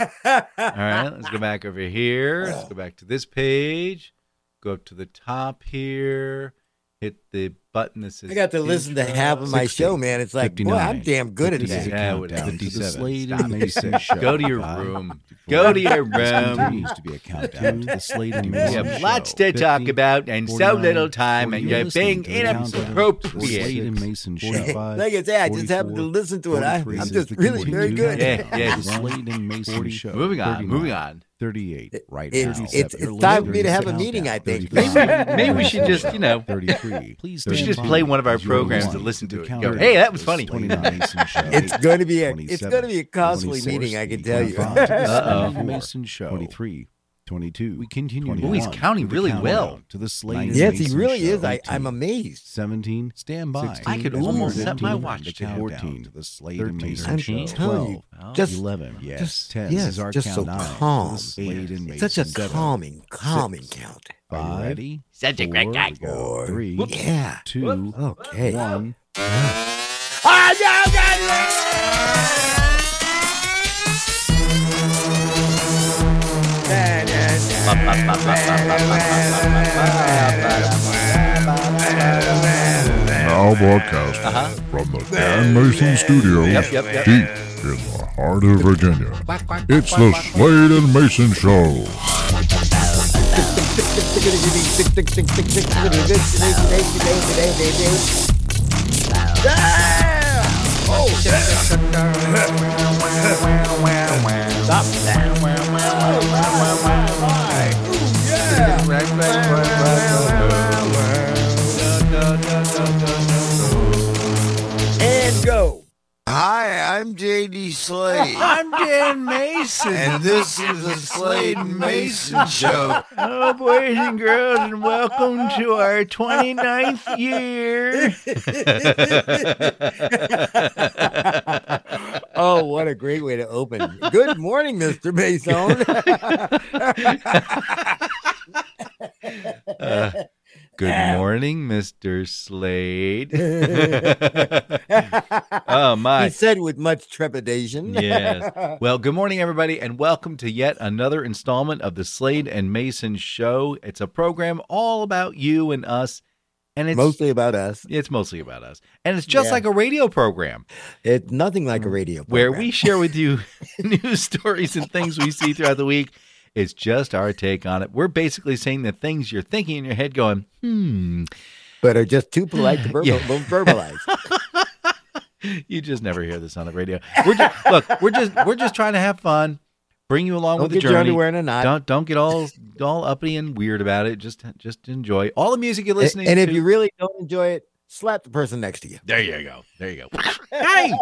All right, let's go back over here. Let's go back to this page. Go up to the top here. Hit the button that says. I got to listen to half of my 60, show, man. It's like, boy, I'm damn good at 56 that. Yeah, countdown whatever. to the 57. Slade and show. Go to your Five, room. Go to your This room. continues to be a countdown to the Slade and We have lots to talk about and so little time, and you're being to the countdown to the Slade inappropriate. and Mayson show. Like I say, I just happened to listen to it. I, 43 I'm just the really very good. Yeah, countdown yeah. the Slade and Mayson show. Moving on, 39, moving on. 38 right It's- now. it's- it's time for me to have a meeting, I think. Maybe- maybe we should just, you know, 33. Please we should just play one of our as you are programs one to listen to the it. Go, hey, that was funny. Slade and Mayson show. It's going to be a it's going to be a costly meeting, I can tell you. 25 to the Uh-oh. Mayson show. 23, 22. We continue. Ooh, he's counting really countdown well. To the Slade and yes, he really show. is. I, I'm amazed. 17, stand by. 16, I could Ooh, almost set my 15, watch the to him. 14, to the Slade 13, and Mayson I'm show. telling you, 12, just 11, yes, just- 10 yes, is our just so countdown calm. Slade and Mayson Such a show. calming, calming Six. count. Five, ready? Such a great guy. Four, Three, yeah. two, Okay. one. Ah, yeah, yeah, Now broadcasting uh-huh. from the Dan Mayson Studios, Yep, yep, yep. deep in the heart of Virginia. It's the Slade and Mayson Show. And go. Hi, I'm JD Slade. I'm Dan Mayson. And this is the Slade Mayson Show. Oh, boys and girls, and welcome to our 29th year. oh, what a great way to open. Good morning, Mr. Mason. Uh, good morning, Mr. Slade. oh, my. he said with much trepidation. Yes. Well, good morning, everybody, and welcome to yet another installment of the Slade and Mayson Show. It's a program all about you and us, and it's Mostly about us. it's mostly about us, and it's just Yeah. like a radio program It's nothing like a radio where we share with you news stories and things we see throughout the week. It's just our take on it. We're basically saying the things you're thinking in your head, going, "Hmm." but are just too polite to verbal, Yeah. verbalize. You just never hear this on the radio. We're just, look, we're just we're just trying to have fun, bring you along Don't with the journey. underwear in a knot. Don't don't get all all uppity and weird about it. Just just enjoy all the music you're listening and to. if you really don't enjoy it, slap the person next to you. there you go, there you go. hey,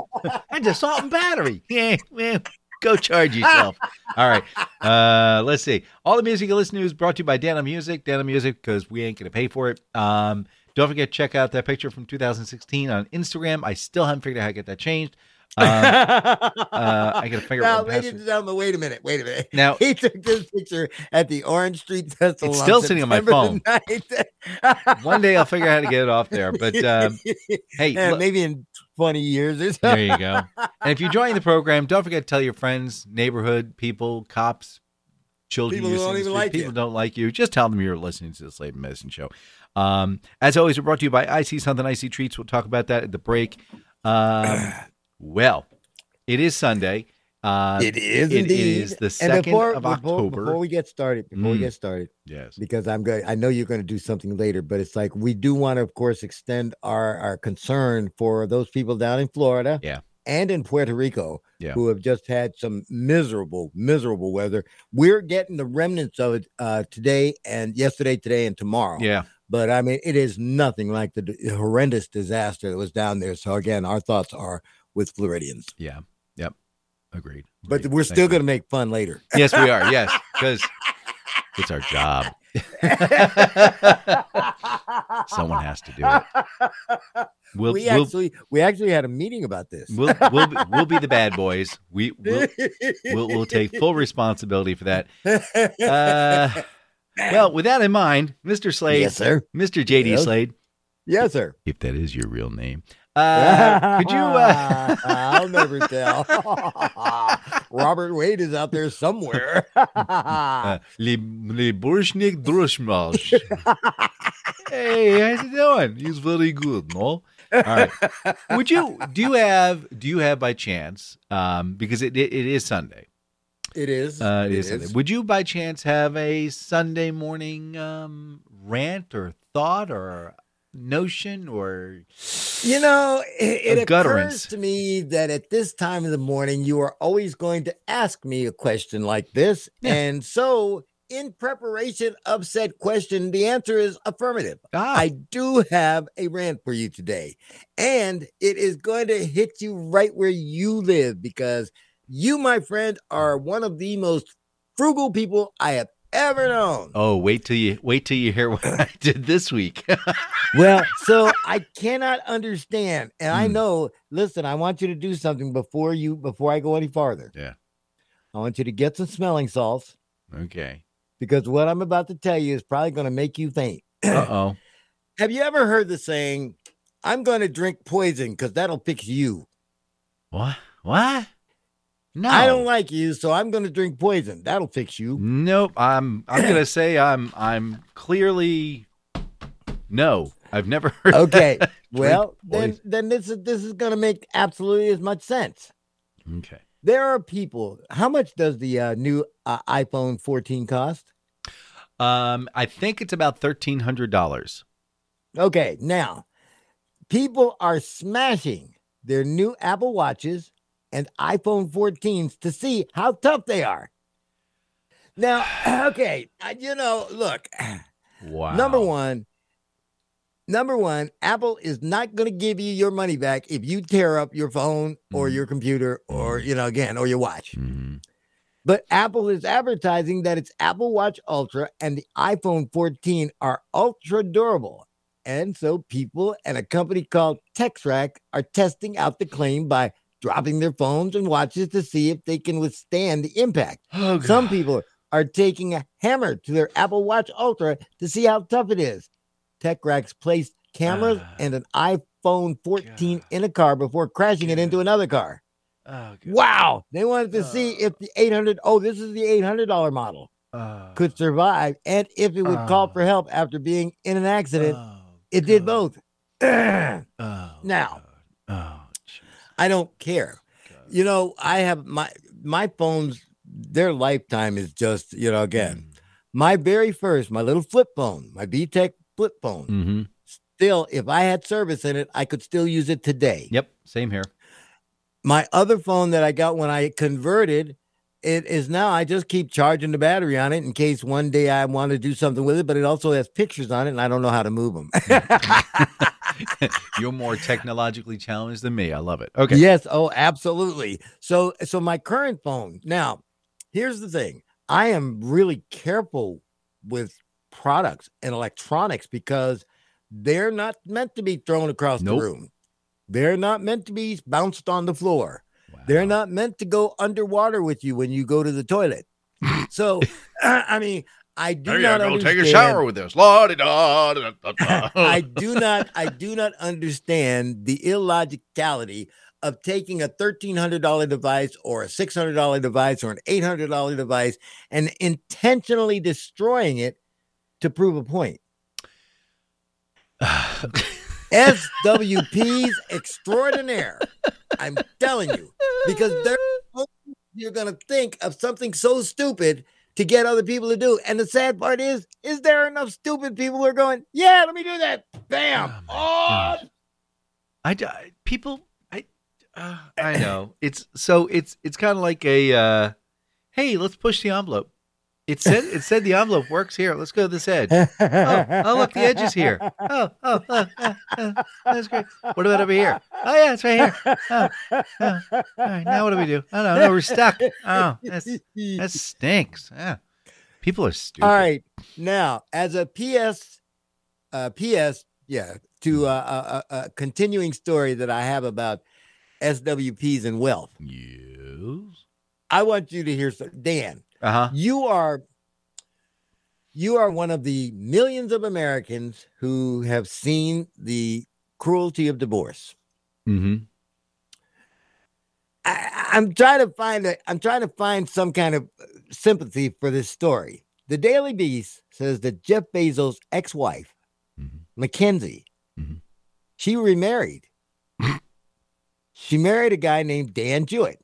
that's assault and battery. Yeah, well, go charge yourself. all right, uh, let's see. All the music you listen to is brought to you by Dano Music. Dano Music because we ain't gonna pay for it. Um, don't forget to check out that picture from 2016 on Instagram. I still haven't figured out how to get that changed. Um, uh, I gotta figure now, out ladies and gentlemen, wait a minute, wait a minute. Now, He took this picture at the Orange Street Festival. It's on still sitting on my phone. one day I'll figure out how to get it off there. But um, hey, Yeah, look- maybe in 20 years there you go. And if you're joining the program, don't forget to tell your friends, neighborhood people, cops, children. People you see don't even like people you. don't like you. Just tell them you're listening to the Slade and Mayson Show. Um, as always, we're brought to you by I See Something Icy Treats. We'll talk about that at the break. Um, well, it is Sunday. Uh, It is it indeed. is the second before, of October. Before we get started, before we Mm. get started, yes. because I'm going. I know you're going to do something later, but it's like we do want to, of course, extend our our concern for those people down in Florida, Yeah. and in Puerto Rico, Yeah. who have just had some miserable, miserable weather. We're getting the remnants of it uh, today and yesterday, today and tomorrow. Yeah. But I mean, it is nothing like the horrendous disaster that was down there. So again, our thoughts are with Floridians, Yeah. Yep. Agreed. but Agreed. we're still going to make fun later. Yes, we are. Yes, because it's our job. Someone has to do it. We'll we we'll, actually we actually had a meeting about this. we'll we'll be, we'll be the bad boys. We we'll, we'll we'll take full responsibility for that. Uh, well, with that in mind, Mr. Slade, yes, sir. Mr. JD Yes. Slade, Yes, sir. if that is your real name, uh, could you? Uh, I'll never tell. Robert Wade is out there somewhere. Uh, Le, Burschnik Drushmalsh. hey, how's it doing? He's very good, no? All right. Would you do you have do you have by chance um because it it, it is Sunday. it is. Uh it It is Sunday. is. Would you by chance have a Sunday morning um rant or thought or notion or You know, it, it occurs to me that at this time of the morning, you are always going to ask me a question like this. Yeah. And so, in preparation of said question, the answer is affirmative. ah, I do have a rant for you today, and it is going to hit you right where you live because you, my friend, are one of the most frugal people I have ever known. Oh, wait till you wait till you hear what I did this week. Well, so I cannot understand, and I Hmm. know. Listen, I want you to do something before you before I go any farther. Yeah. I want you to get some smelling salts okay. because what I'm about to tell you is probably going to make you faint. Uh oh. Have you ever heard the saying, "I'm going to drink poison because that'll fix you"? What? What? No. I don't like you, so I'm going to drink poison. That'll fix you. Nope. I'm I'm gonna say I'm I'm clearly no. I've never heard. Okay. well, then then this is this is going to make absolutely as much sense. Okay. There are people. How much does the uh, new uh, iPhone 14 cost? Um, I think it's about thirteen hundred dollars. Okay, now people are smashing their new Apple Watches and iPhone 14s to see how tough they are. Now, okay, uh, you know, look, Wow. number one, number one, Apple is not going to give you your money back if you tear up your phone or Mhm. your computer or, you know, again, or your watch. Mhm. But Apple is advertising that its Apple Watch Ultra and the iPhone 14 are ultra durable. And so people and a company called TechRax are testing out the claim by dropping their phones and watches to see if they can withstand the impact. Oh, Some people are taking a hammer to their Apple Watch Ultra to see how tough it is. TechRax placed cameras Ah. and an iPhone 14 God. in a car before crashing it into another car. Oh, God. Wow. They wanted to see if the 800 oh, this is the $800 model Oh, could survive and if it would call Ah. for help after being in an accident. oh, it did both. Oh, Now. Oh, don't care. God. You know, I have my my phones, their lifetime is just, you know, again, my very first, my little flip phone, my VTech flip phone. Mhm. Still, if I had service in it, I could still use it today. Yep. Same here. My other phone that I got when I converted, it is now I just keep charging the battery on it in case one day I want to do something with it, but it also has pictures on it and I don't know how to move them. You're more technologically challenged than me. I love it. Okay. Yes, oh, absolutely. So so my current phone. Now, here's the thing. I am really careful with products and electronics because they're not meant to be thrown across Nope. the room. They're not meant to be bounced on the floor. Wow. They're not meant to go underwater with you when you go to the toilet. So, I mean, I do There not you go. Take a understand- shower with this. I do not I do not understand the illogicality of taking a $1300 device or a $600 device or an $800 device and intentionally destroying it to prove a point. SWPs extraordinaire. I'm telling you because they're you're going to think of something so stupid to get other people to do. And the sad part is, is there enough stupid people who are going, yeah, let me do that. Bam. Oh, Oh. I, I- people I uh, I know it's so it's it's kind of like a uh, hey let's push the envelope. It said it said the envelope works here. Let's go to this edge. Oh, oh look the edge is here. Oh oh, oh, oh, oh, that's great. What about over here? Oh yeah, it's right here. Oh, oh. All right, now what do we do? Oh no, no we're stuck. Oh that's that stinks. Yeah, people are stupid. All right. Now, as a PS, uh, PS, yeah, to uh, a, a, a continuing story that I have about SWPs and wealth, Yes. I want you to hear. So, Dan, Uh huh. you are you are one of the millions of Americans who have seen the cruelty of divorce. Mm-hmm. I, I'm trying to find a, I'm trying to find some kind of sympathy for this story. The Daily Beast says that Jeff Bezos' ex-wife, Mhm. Mackenzie, Mhm. she remarried. she married a guy named Dan Jewett.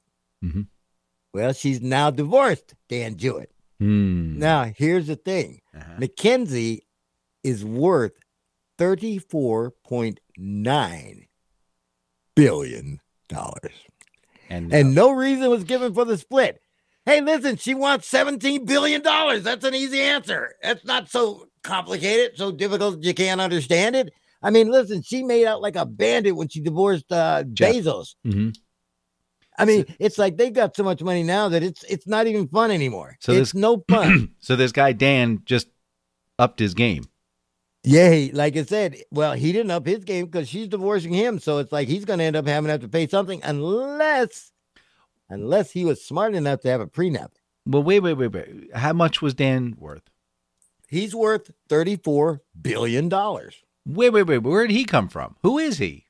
Well, she's now divorced Dan Jewett. Hmm. Now, here's the thing. Uh-huh. Mackenzie is worth $34.9 billion. And, And no reason was given for the split. Hey, listen, she wants $17 billion. That's an easy answer. That's not so complicated, so difficult you can't understand it. I mean, listen, she made out like a bandit when she divorced uh, Jeff. Bezos. Mhm. I mean, it's like they got so much money now that it's it's not even fun anymore. So it's this- no fun. so this guy Dan just upped his game. Yeah, he- like I said, well, he didn't up his game because she's divorcing him, so it's like he's going to end up having to have to pay something unless, unless he was smart enough to have a prenup. Well, wait, wait, wait, wait. How much was Dan worth? He's worth thirty-four billion dollars. Wait, wait, wait. Where did he come from? Who is he?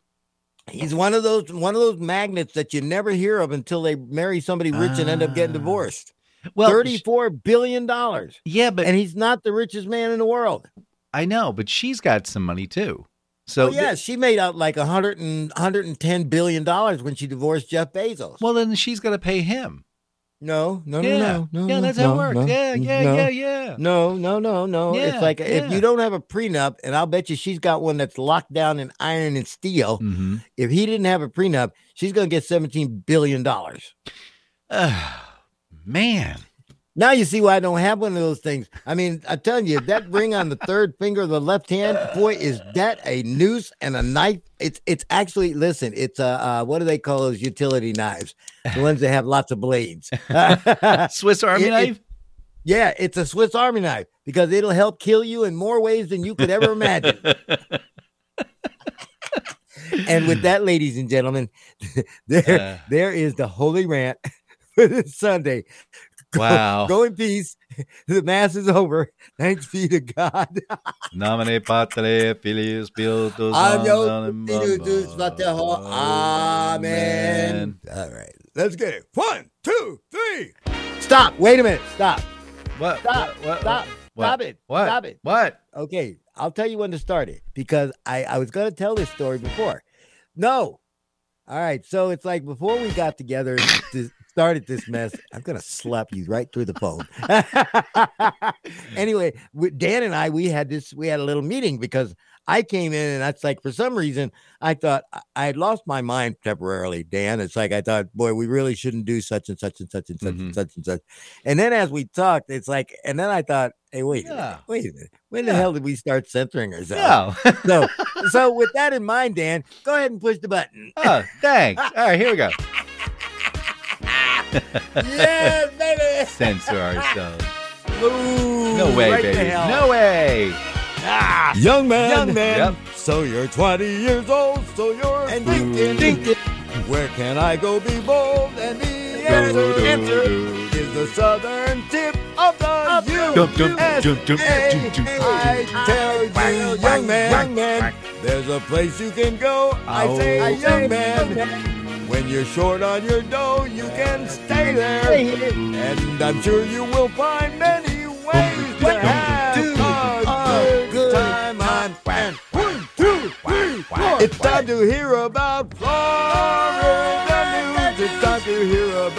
He's one of those one of those magnets that you never hear of until they marry somebody rich and end up getting Ah. divorced. Well, Thirty-four billion dollars, yeah, but and he's not the richest man in the world. I know, but she's got some money too. So oh, yeah, she made out like a hundred and hundred and ten billion dollars when she divorced Jeff Bezos. well, then she's got to pay him. No, no, yeah, no, no, no. yeah, no, how no, it works. no, yeah, yeah, no. yeah, yeah. No, no, no, no. Yeah, it's like if you don't have a prenup, and I'll bet you she's got one that's locked down in iron and steel. hmm If he didn't have a prenup, she's going to get $17 billion. man, Now you see why I don't have one of those things. I mean, I tell you, that ring on the third finger of the left hand, boy, is that a noose and a knife? It's it's actually listen, it's uh, uh what do they call those utility knives? The ones that have lots of blades. Swiss Army It- it- knife. yeah, it's a Swiss Army knife because it'll help kill you in more ways than you could ever imagine. and with that, ladies and gentlemen, there Uh. there is the holy rant for this Sunday. Go- Wow. Go in peace. The mass is over. Thanks be to God. Nomine Patre Filius Spiritus Adios, Sanctorum. Spiritus Fraterno. Amen. All right, let's get it. One, two, three. Stop. Wait a minute. Stop. What? Stop. What? What? Stop. what? Stop it. What? Stop it. What? Okay, I'll tell you when to start it because I, I was going to tell this story before. No. All right. So it's like before we got together to started this mess, I'm to slap you right through the phone. anyway, with Dan and I, we had this, we had a little meeting because I came in and that's like, for some reason, I thought I- had lost my mind temporarily, Dan. It's like, I thought, boy, we really shouldn't do such and such and such and such and Mhm. such and such. And then as we talked, it's like, and then I thought, hey, wait, Yeah. wait a minute. When the hell did we start censoring ourselves? No. So, so with that in mind, Dan, go ahead and push the button. oh, thanks. All right, here we go. Yes, baby. Censor ourselves. Ooh, No way, right baby. No way. Ah, Young man, Young man. Yep. So you're 20 years old, so you're and thinking, thinking, where can I go be bold? And the answer, answer is the southern tip of the Jump, jump, U.S. jump, jump, jump, jump. I tell you, young man, young man, there's a place you can go. I say, young man, when you're short on your dough, you can stay there. And I'm sure you will find many ways to have a good time on. One, two, three, four. It's time to hear about Florida news. It's time to hear about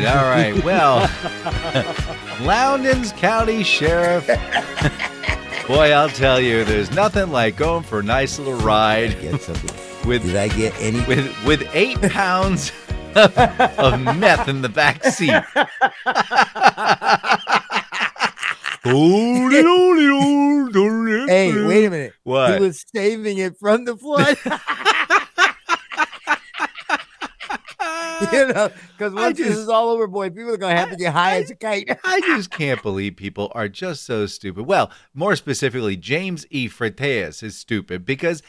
right, all right. Well, Loudon's County Sheriff. Boy, I'll tell you, there's nothing like going for a nice little ride Get something. with Did I get any? with with eight pounds of, of meth in the back seat. Hey, wait a minute. What? He was saving it from the flood. you know, because once this is all over, boy, people are going to have to get high as a kite. I just can't believe people are just so stupid. Well, more specifically, James E. Friteas is stupid because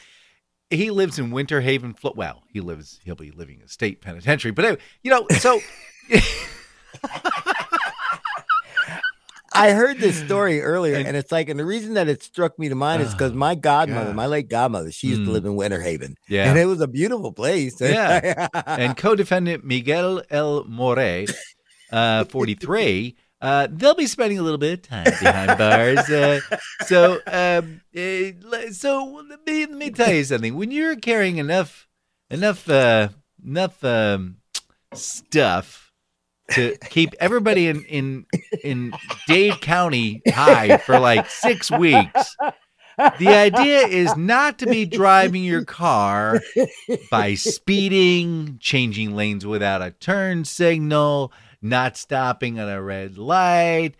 he lives in Winter Haven, Flo- well, he lives he'll be living in state penitentiary, but anyway, you know, so I heard this story earlier, and, it's like, and the reason that it struck me to mind is because Oh, my godmother, God. my late godmother, she used to Mm. live in Winter Haven, yeah. and it was a beautiful place. Yeah. and co-defendant Miguel L. More, uh, 43, uh, they'll be spending a little bit of time behind bars. Uh, so, um, uh, so let me, let me tell you something. When you're carrying enough, enough, uh, enough um, stuff to keep everybody in in in Dade County high for like six weeks. The idea is not to be driving your car by speeding, changing lanes without a turn signal, not stopping at a red light.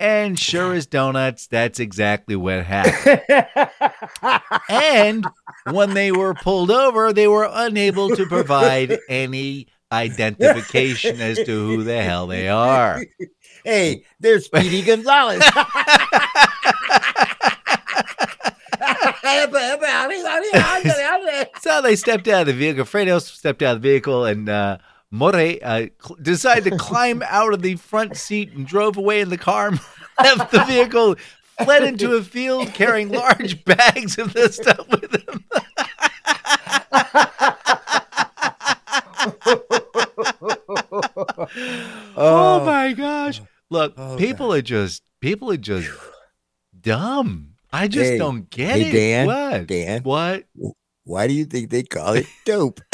And sure as donuts, that's exactly what happened. And when they were pulled over, they were unable to provide any identification as to who the hell they are. hey, there's Speedy Gonzalez. So they stepped out of the vehicle. Fredos stepped out of the vehicle, and uh, More uh, cl- decided to climb out of the front seat and drove away in the car, left the vehicle, fled into a field carrying large bags of this stuff with him. Oh, oh my gosh! Look, Oh, people are just people are just dumb. I just Hey, don't get hey, it. Dan, what? Dan. What? Why do you think they call it dope?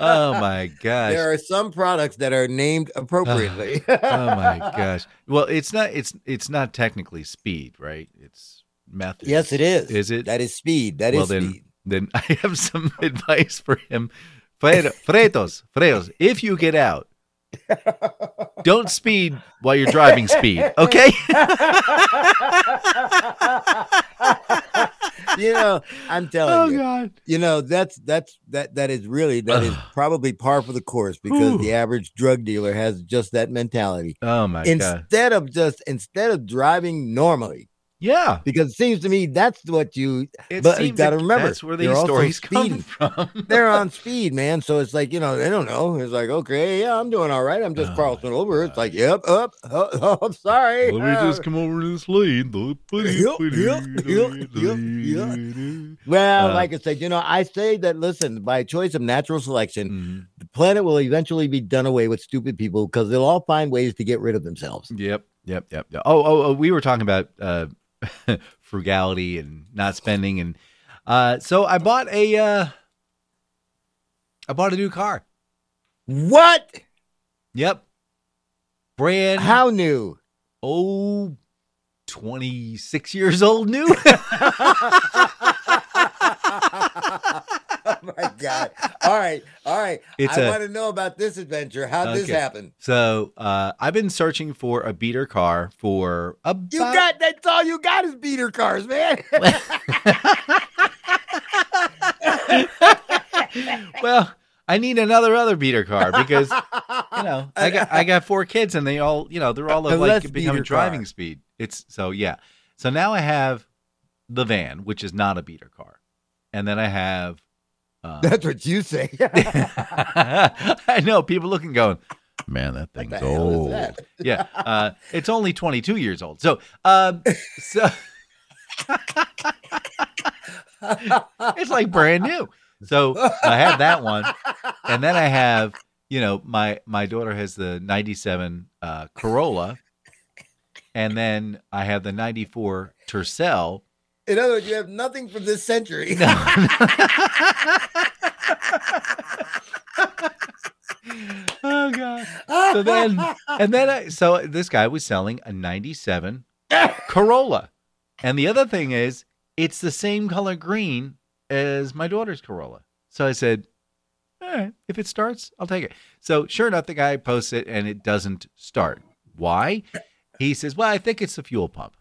Oh my gosh! there are some products that are named appropriately. oh my gosh! Well, it's not. It's it's not technically speed, right? It's method. yes, it is. Is it? That is speed. That is well, then, speed. Then I have some advice for him. Fredo, Fredos, Fredos, if you get out, don't speed while you're driving speed, okay? you know, I'm telling oh, you. Oh, God. You know, that's that's that that is really that is probably par for the course because Ooh. the average drug dealer has just that mentality. Oh my God. instead of just instead of driving normally, Yeah. because it seems to me that's what you It But you gotta remember, that's where these stories come from. they're on speed, man. So it's like, you know, they don't know. It's like, okay, yeah, I'm doing all right. I'm just Oh, crossing over. It's like, yep, up, oh, oh, I'm sorry. Let me Uh, just come over to this lane. Yup, yup, yup, yup. well, uh, like I said, you know, I say that listen, by choice of natural selection, Mhm. the planet will eventually be done away with stupid people because they'll all find ways to get rid of themselves. Yep, yep, yep. yep. Oh, oh, oh, we were talking about uh, frugality and not spending, and uh, so I bought a, uh, I bought a new car. What? Yep, brand How new? oh, 26 years old new. oh my god! All right, all right. It's I a- want to know about this adventure. How this Okay. happen? so uh, I've been searching for a beater car for about. You got that's all you got is beater cars, man. well, I need another other beater car because you know I got I got four kids and they all you know they're all of like becoming driving car. speed. It's so yeah. So now I have the van, which is not a beater car, and then I have. Uh, That's what you say. I know people looking going, man, that thing's the hell is old. that? Yeah, uh, it's only 22 years old. So, um, so it's like brand new. So I have that one, and then I have, you know, my my daughter has the '97 uh, Corolla, and then I have the '94 Tercel. In other words, you have nothing from this century. No. oh god. So then, and then I, so this guy was selling a '97 Corolla, and the other thing is, it's the same color green as my daughter's Corolla. So I said, all right, if it starts, I'll take it. So sure enough, the guy posts it and it doesn't start. Why? He says, well, I think it's the fuel pump.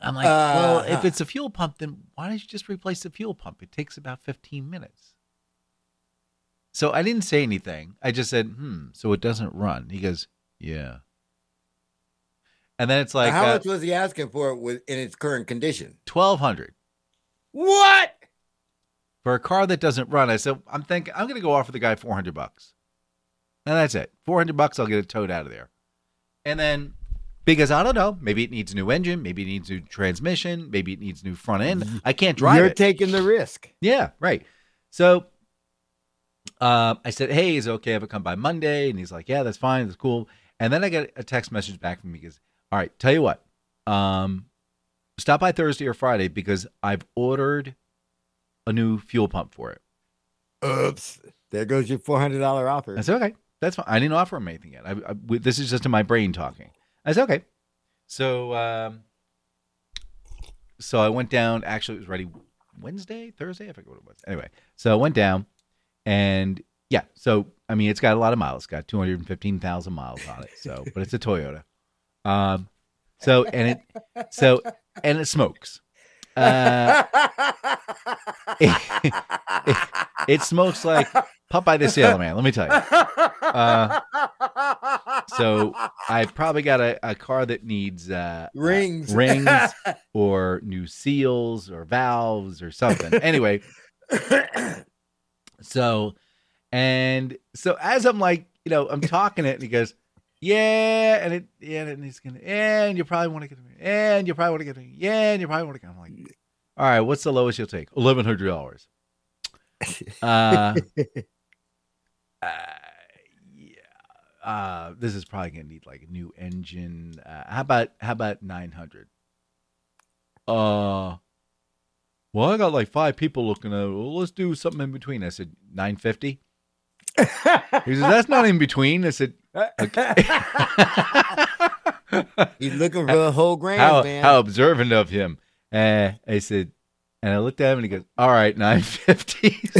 I'm like, well, if Uh-huh. it's a fuel pump, then why don't you just replace the fuel pump? It takes about 15 minutes. So I didn't say anything. I just said, hmm, so it doesn't run. He goes, yeah. and then it's like How uh, much was he asking for it with in its current condition? twelve hundred What? for a car that doesn't run. I said, I'm thinking I'm going to go offer the guy four hundred bucks, and that's it. Four hundred bucks, I'll get it towed out of there. And then because I don't know, maybe it needs a new engine, maybe it needs new transmission, maybe it needs new front end. I can't drive You're it. taking the risk. Yeah, right. So um, I said, "Hey, is it okay if I come by Monday?" And he's like, "Yeah, that's fine. That's cool." And then I get a text message back from me because, "All right, tell you what, um, stop by Thursday or Friday because I've ordered a new fuel pump for it." Oops. There goes your four hundred dollar offer. I said, "Okay, that's fine. I didn't offer him anything yet. I, I, this is just in my brain talking." I said, "Okay." So, um, so I went down. Actually, it was ready Wednesday, Thursday. I forget what it was. Anyway, so I went down, and yeah. So I mean, it's got a lot of miles. It's got two hundred and fifteen thousand miles on it. So, but it's a Toyota. Um, so and it, so and it smokes. Uh, it, it smokes like Popeye the Sailor Man. Let me tell you. Uh, so I probably got a, a car that needs uh, Rings. uh, rings or new seals or valves or something. Anyway, so and so as I'm like, you know, I'm talking it, and he goes, "Yeah," and it, yeah, and he's gonna, and you probably want to get, yeah, and you probably want to get, yeah, and you probably want to get. I'm like, all right, what's the lowest you'll take? Eleven hundred dollars. Uh, uh, yeah. Uh, this is probably gonna need like a new engine. Uh, how about how about nine hundred? Uh, well, I got like five people looking at. it. Well, let's do something in between. I said nine fifty. He says that's not in between. I said He's looking for the whole grand, how man. how observant of him. And I said, and I looked at him and he goes, "All right, nine fifty.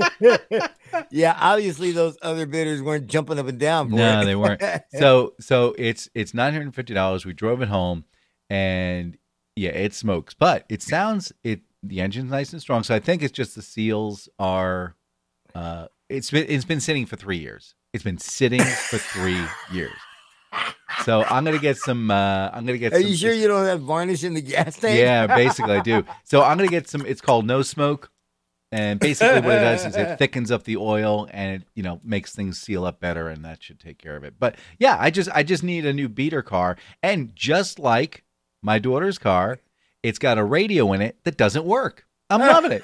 So, yeah, obviously those other bidders weren't jumping up and down No, it. they weren't. so so it's it's nine hundred and fifty dollars. We drove it home, and yeah, it smokes, but it sounds it. The engine's nice and strong, so I think it's just the seals are. Uh, it's been it's been sitting for three years. It's been sitting for three years. So I'm gonna get some. Uh, I'm gonna get. Are some, you sure you don't have varnish in the gas tank? Yeah, basically I do. So I'm gonna get some. It's called no smoke, and basically what it does is it thickens up the oil and it you know makes things seal up better, and that should take care of it. But yeah, I just I just need a new beater car, and just like my daughter's car, it's got a radio in it that doesn't work. I'm loving it.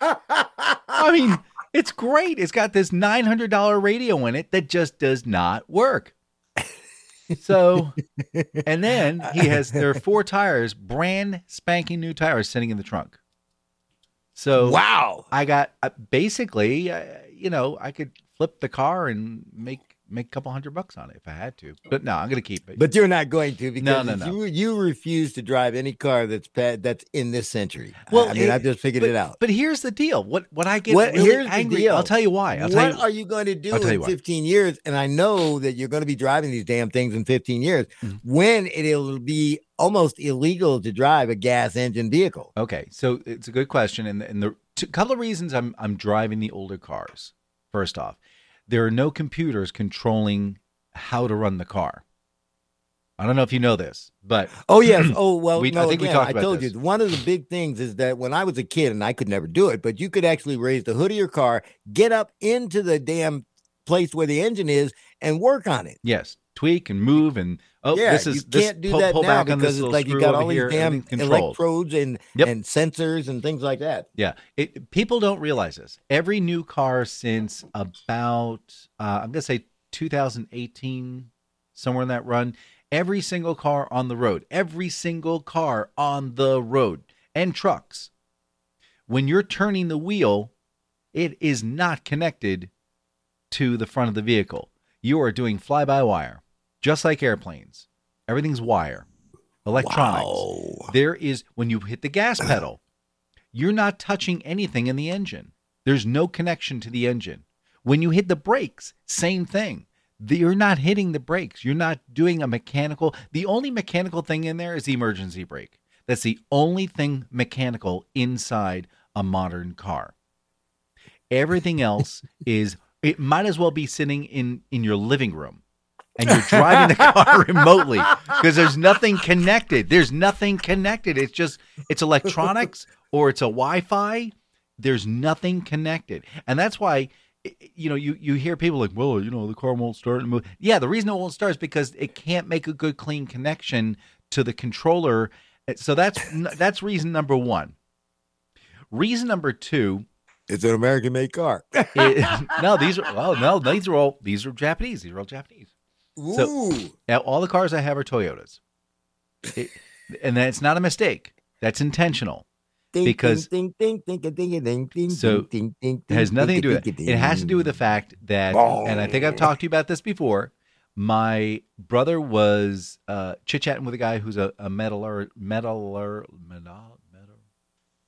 I mean, it's great. It's got this nine hundred dollar radio in it that just does not work. So, and then he has there are four tires, brand spanking new tires, sitting in the trunk. So wow. I got uh, basically, uh, you know, I could flip the car and make make a couple hundred bucks on it if I had to. But no, I'm gonna keep it. But you're not going to because no, no. you you refuse to drive any car that's pa- that's in this century. Well, I mean, it- I've just figured but, it out. But here's the deal. What what I get What- really here's the deal. I'll tell you why. I'll what tell you. are you going to do I'll tell you in why. 15 years? And I know that you're going to be driving these damn things in 15 years Mhm. when it'll be almost illegal to drive a gas engine vehicle. Okay, so it's a good question, and and the two, couple of reasons I'm I'm driving the older cars. First off, there are no computers controlling how to run the car. I don't know if you know this, but Oh yes. Oh well. We- I no, think we again, talked I about told this. you one of the big things is that when I was a kid and I could never do it, but you could actually raise the hood of your car, get up into the damn place where the engine is, and work on it. yes, tweak and move and oh, yeah, this is you can't do pull, that pull now back because it's like you got all these damn everything's electrodes and Yep. and sensors and things like that. Yeah, it, people don't realize this. Every new car since about uh, I'm gonna say 2018, somewhere in that run, every single car on the road, every single car on the road, and trucks, when you're turning the wheel, it is not connected to the front of the vehicle. You are doing fly by wire, just like airplanes. Everything's wire, electronics. Wow. There is when you hit the gas pedal, you're not touching anything in the engine. There's no connection to the engine. When you hit the brakes, same thing. You're not hitting the brakes. You're not doing a mechanical. The only mechanical thing in there is the emergency brake. That's the only thing mechanical inside a modern car. Everything else is it might as well be sitting in in your living room and you're driving the car remotely because there's nothing connected. There's nothing connected. It's just it's electronics or it's a Wi-Fi. There's nothing connected, and that's why you know you you hear people like, well, you know, the car won't start and move. Yeah, the reason it won't start is because it can't make a good clean connection to the controller. Uh, so that's that's reason number one. Reason number two it's an American made car. it, no, these are well, no, these are all these are Japanese. These are all Japanese. Ooh. So now all the cars I have are Toyotas, it, and that's not a mistake. That's intentional. Because- So, It has nothing to do with it. It has to do with the fact that, and I think I've talked to you about this before. My brother was uh, chit chatting with a guy who's a, a metaller, metaller, metal, metal,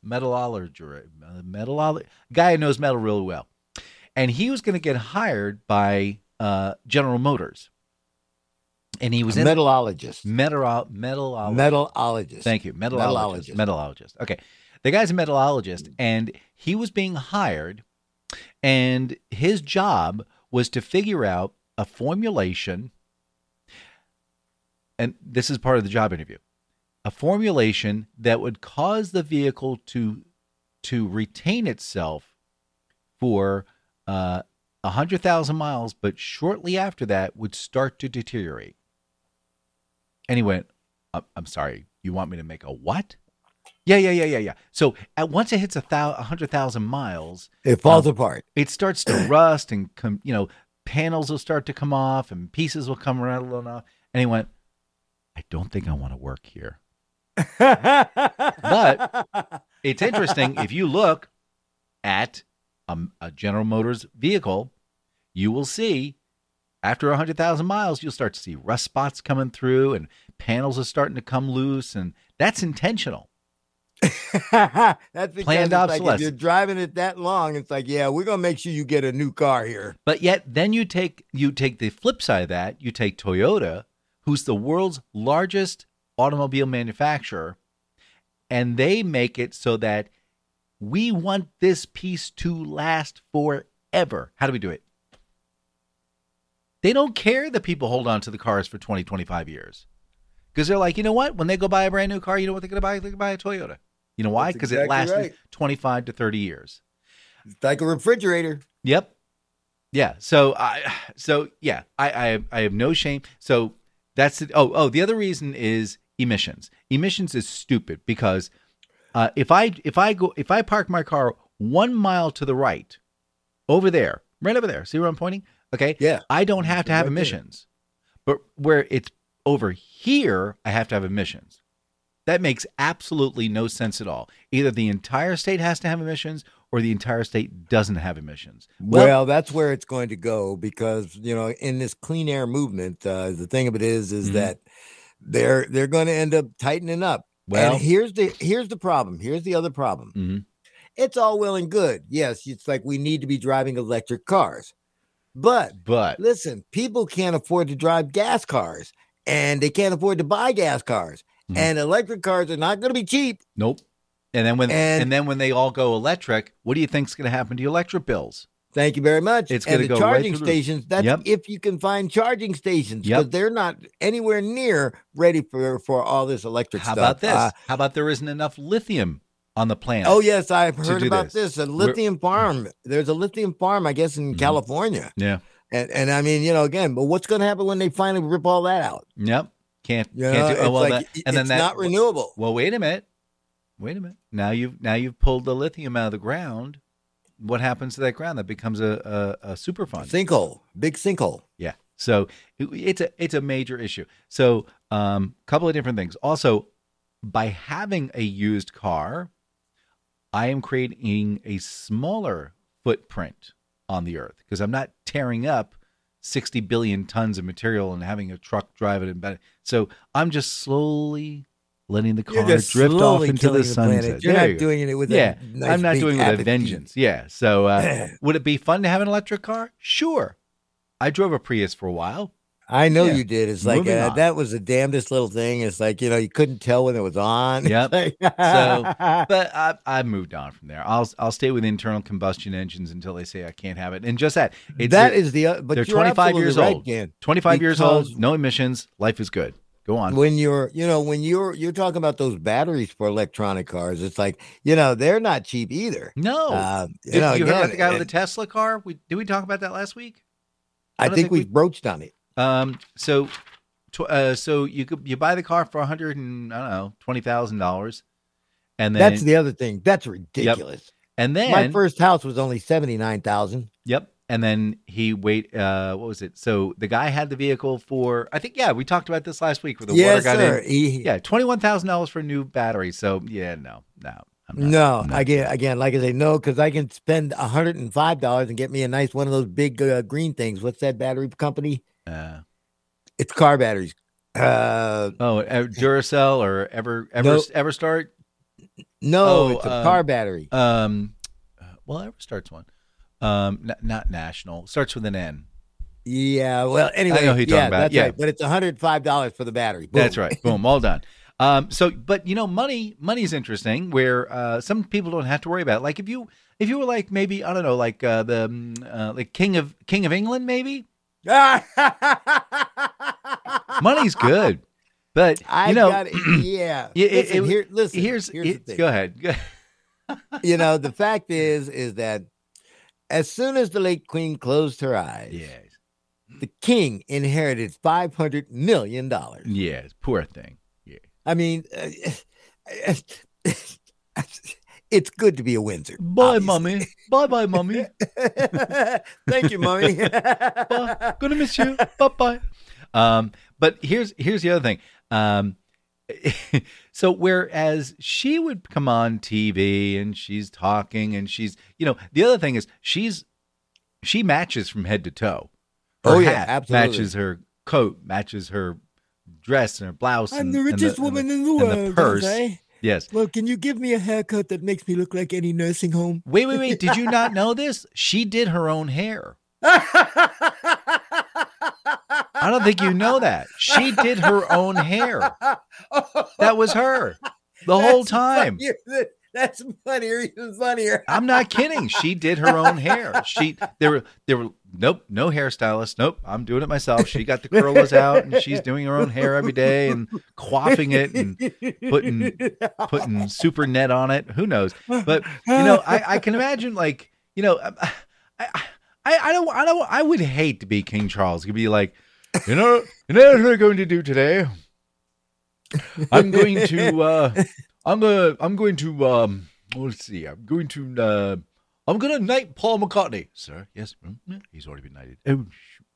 metallurger, metal, guy who knows metal really well, and he was going to get hired by uh, General Motors, and he was A metallologist. metal, metal, Metallologist. Thank you. Metallologist. Metallologist. Metallologist. Okay. The guy's a metallologist and he was being hired and his job was to figure out a formulation and this is part of the job interview. A formulation that would cause the vehicle to to retain itself for uh, 100,000 miles, but shortly after that would start to deteriorate. And he went, "I'm- I'm sorry, you want me to make a what? Yeah, yeah, yeah, yeah, yeah. So at once it hits a thou- 100,000 miles, It falls Um, apart. it starts to rust and, com- you know, panels will start to come off and pieces will come rattling off. And he went, I don't think I want to work here. but It's interesting. if you look at a, a General Motors vehicle, you will see after 100,000 miles, you'll start to see rust spots coming through and panels are starting to come loose. And that's intentional. that's because Planned it's like if obsolescence. you're driving it that long, it's like, yeah, we're gonna make sure you get a new car here. But yet, then you take you take the flip side of that. You take Toyota, who's the world's largest automobile manufacturer, and they make it so that we want this piece to last forever. How do we do it? They don't care that people hold on to the cars for 20, 25 years. Because they're like, you know what? When they go buy a brand new car, you know what they're going to buy? They're going to buy a Toyota. You know why? Because it exactly lasted right. 25 to 30 years. It's like a refrigerator. Yep. Yeah. So I so yeah, I I have, I have no shame. So that's it. Oh, oh, the other reason is emissions. Emissions is stupid because uh, if I if I go if I park my car one mile to the right, over there, right over there, see where I'm pointing? Okay. Yeah. I don't have to have Right there. emissions, but where it's over here, I have to have emissions. That makes absolutely no sense at all. Either the entire state has to have emissions or the entire state doesn't have emissions. Well, that's where it's going to go because you know, in this clean air movement, uh, the thing of it is, is Mhm. that they're they're going to end up tightening up. Well- and here's the here's the problem. Here's the other problem. Mhm. It's all well and good. Yes, it's like we need to be driving electric cars, but But listen, people can't afford to drive gas cars, and they can't afford to buy gas cars, Mhm. and electric cars are not going to be cheap. nope. And then when and, And- then when they all go electric, what do you think's going to happen to your electric bills? Thank you very much. It's and gonna the go charging roof. stations. That's Yep. if you can find charging stations because Yep. they're not anywhere near ready for for all this electric How stuff. How about this? Uh, How about there isn't enough lithium on the planet? oh yes, I've heard about this. this. A lithium farm. There's a lithium farm, I guess, in Mhm. California. yeah. And and I mean, you know, again, but what's going to happen when they finally rip all that out? Yep. Can't You can't do. it's Oh well, like, that, and then it's that. not renewable. Well, wait a minute. Wait a minute. Now you've now you've pulled the lithium out of the ground. What happens to that ground? That becomes a a, a super fund. Sinkhole, big sinkhole. Yeah. So it- it's a it's a major issue. So um, couple of different things. Also, by having a used car, I am creating a smaller footprint on the earth because I'm not tearing up 60 billion tons of material and having a truck drive it and. So I'm just slowly letting the car drift off into the sunset. planet. You're There not you doing it with Yeah, a nice I'm not doing it with a vengeance. Yeah. So uh, would it be fun to have an electric car? Sure. I drove a Prius for a while. I know Yeah. you did. It's like uh, that was the damnedest little thing. It's like you know you couldn't tell when it was on. Yep. Like- But I, I've moved on from there. I'll I'll stay with internal combustion engines until they say I can't have it. And just that, it's that a- the. uh, But they're 25 years right, old. Dan. 25 years old, no emissions, life is good. Go on. when you're you know when you're you're talking about those batteries for electronic cars it's like you know they're not cheap either no. uh, you Did know you heard about the guy with the Tesla car? We, did we talk about that last week? i don't think think we- broached on it Um, so, tw- uh, so you could you buy the car for a hundred and I don't know twenty thousand dollars, and then that's the other thing that's ridiculous and then my first house was only 79000 Yep. And then he wait. Uh, what was it? So the guy had the vehicle for. I think yeah, we talked about this last week where the water yes got sir in. He- Yeah, twenty one thousand dollars for a new battery. So yeah, no, no, not, no, not- again, again, like I say, no, because I can spend hundred and five dollars and get me a nice one of those big uh, green things. What's that battery company? Uh, It's car batteries. Uh, oh, Duracell or Ever Ever No. EverStart. no, Oh, it's a um, car battery. Um, well, EverStart's one. Um, n- not national. Starts with an N. Yeah, well, anyway, I know who you're talking yeah, about, yeah. right. But it's hundred five dollars for the battery. That's right. Boom. All done. Um, so, but you know, money, money's interesting. Where uh, some people don't have to worry about. It. Like if you, if you were like maybe I don't know, like uh, the um, uh, like King of King of England, maybe money's good. But I you know, got it. Yeah. Yeah, it- listen, it- here, listen. here's, here's the thing. go ahead. Go- You know, the fact is, is that as soon as the late queen closed her eyes, Yes, the king inherited five hundred million dollars. yes, poor thing. Yeah. I mean, uh, it's good to be a Windsor. Bye, obviously. mommy. Bye, bye, mommy. Thank you, mommy. Bye. Gonna miss you. Bye, bye. Um, but here's here's the other thing. Um, so whereas she would come on TV and she's talking and she's you know the other thing is she's she matches from head to toe. Her Oh, yeah, absolutely. matches her coat, matches her dress and her blouse. I'm and, the richest and woman the, in the and the world. purse. Yes. Well, can you give me a haircut that makes me look like any nursing home? Wait, wait, wait. Did you not know this? She did her own hair. I don't think you know that. She did her own hair. That was her the whole time. funnier That's funnier, even funnier. I'm not kidding. She did her own hair. She there were there were nope, no hairstylist. Nope, I'm doing it myself. She got the curlers out and she's doing her own hair every day and quaffing it and putting putting super net on it. Who knows? But you know, I, I can imagine like you know, I, I I don't I don't I would hate to be King Charles. He'd be like, you know, you know what we're going to do today. I'm going to uh I'm gonna I'm going to um let's see I'm going to uh I'm gonna knight Paul McCartney, sir. Yes, mm, he's already been knighted. Oh shoot.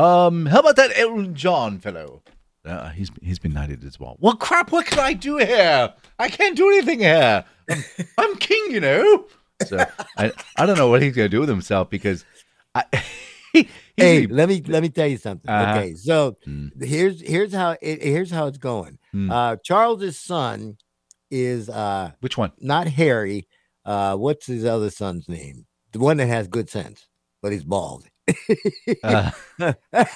Um, how about that Elton John fellow? Uh, he's he's been knighted as well. Well, crap! What can I do here? I can't do anything here. I'm, I'm king, you know. So I I don't know what he's gonna do with himself because I. he, hey, let me let me tell you something. Uh-huh. Okay, so Mm. here's here's how it here's how it's going. Mm. Uh, Charles's son is uh which one? not Harry. Uh, what's his other son's name? The one that has good sense, but he's bald. Uh,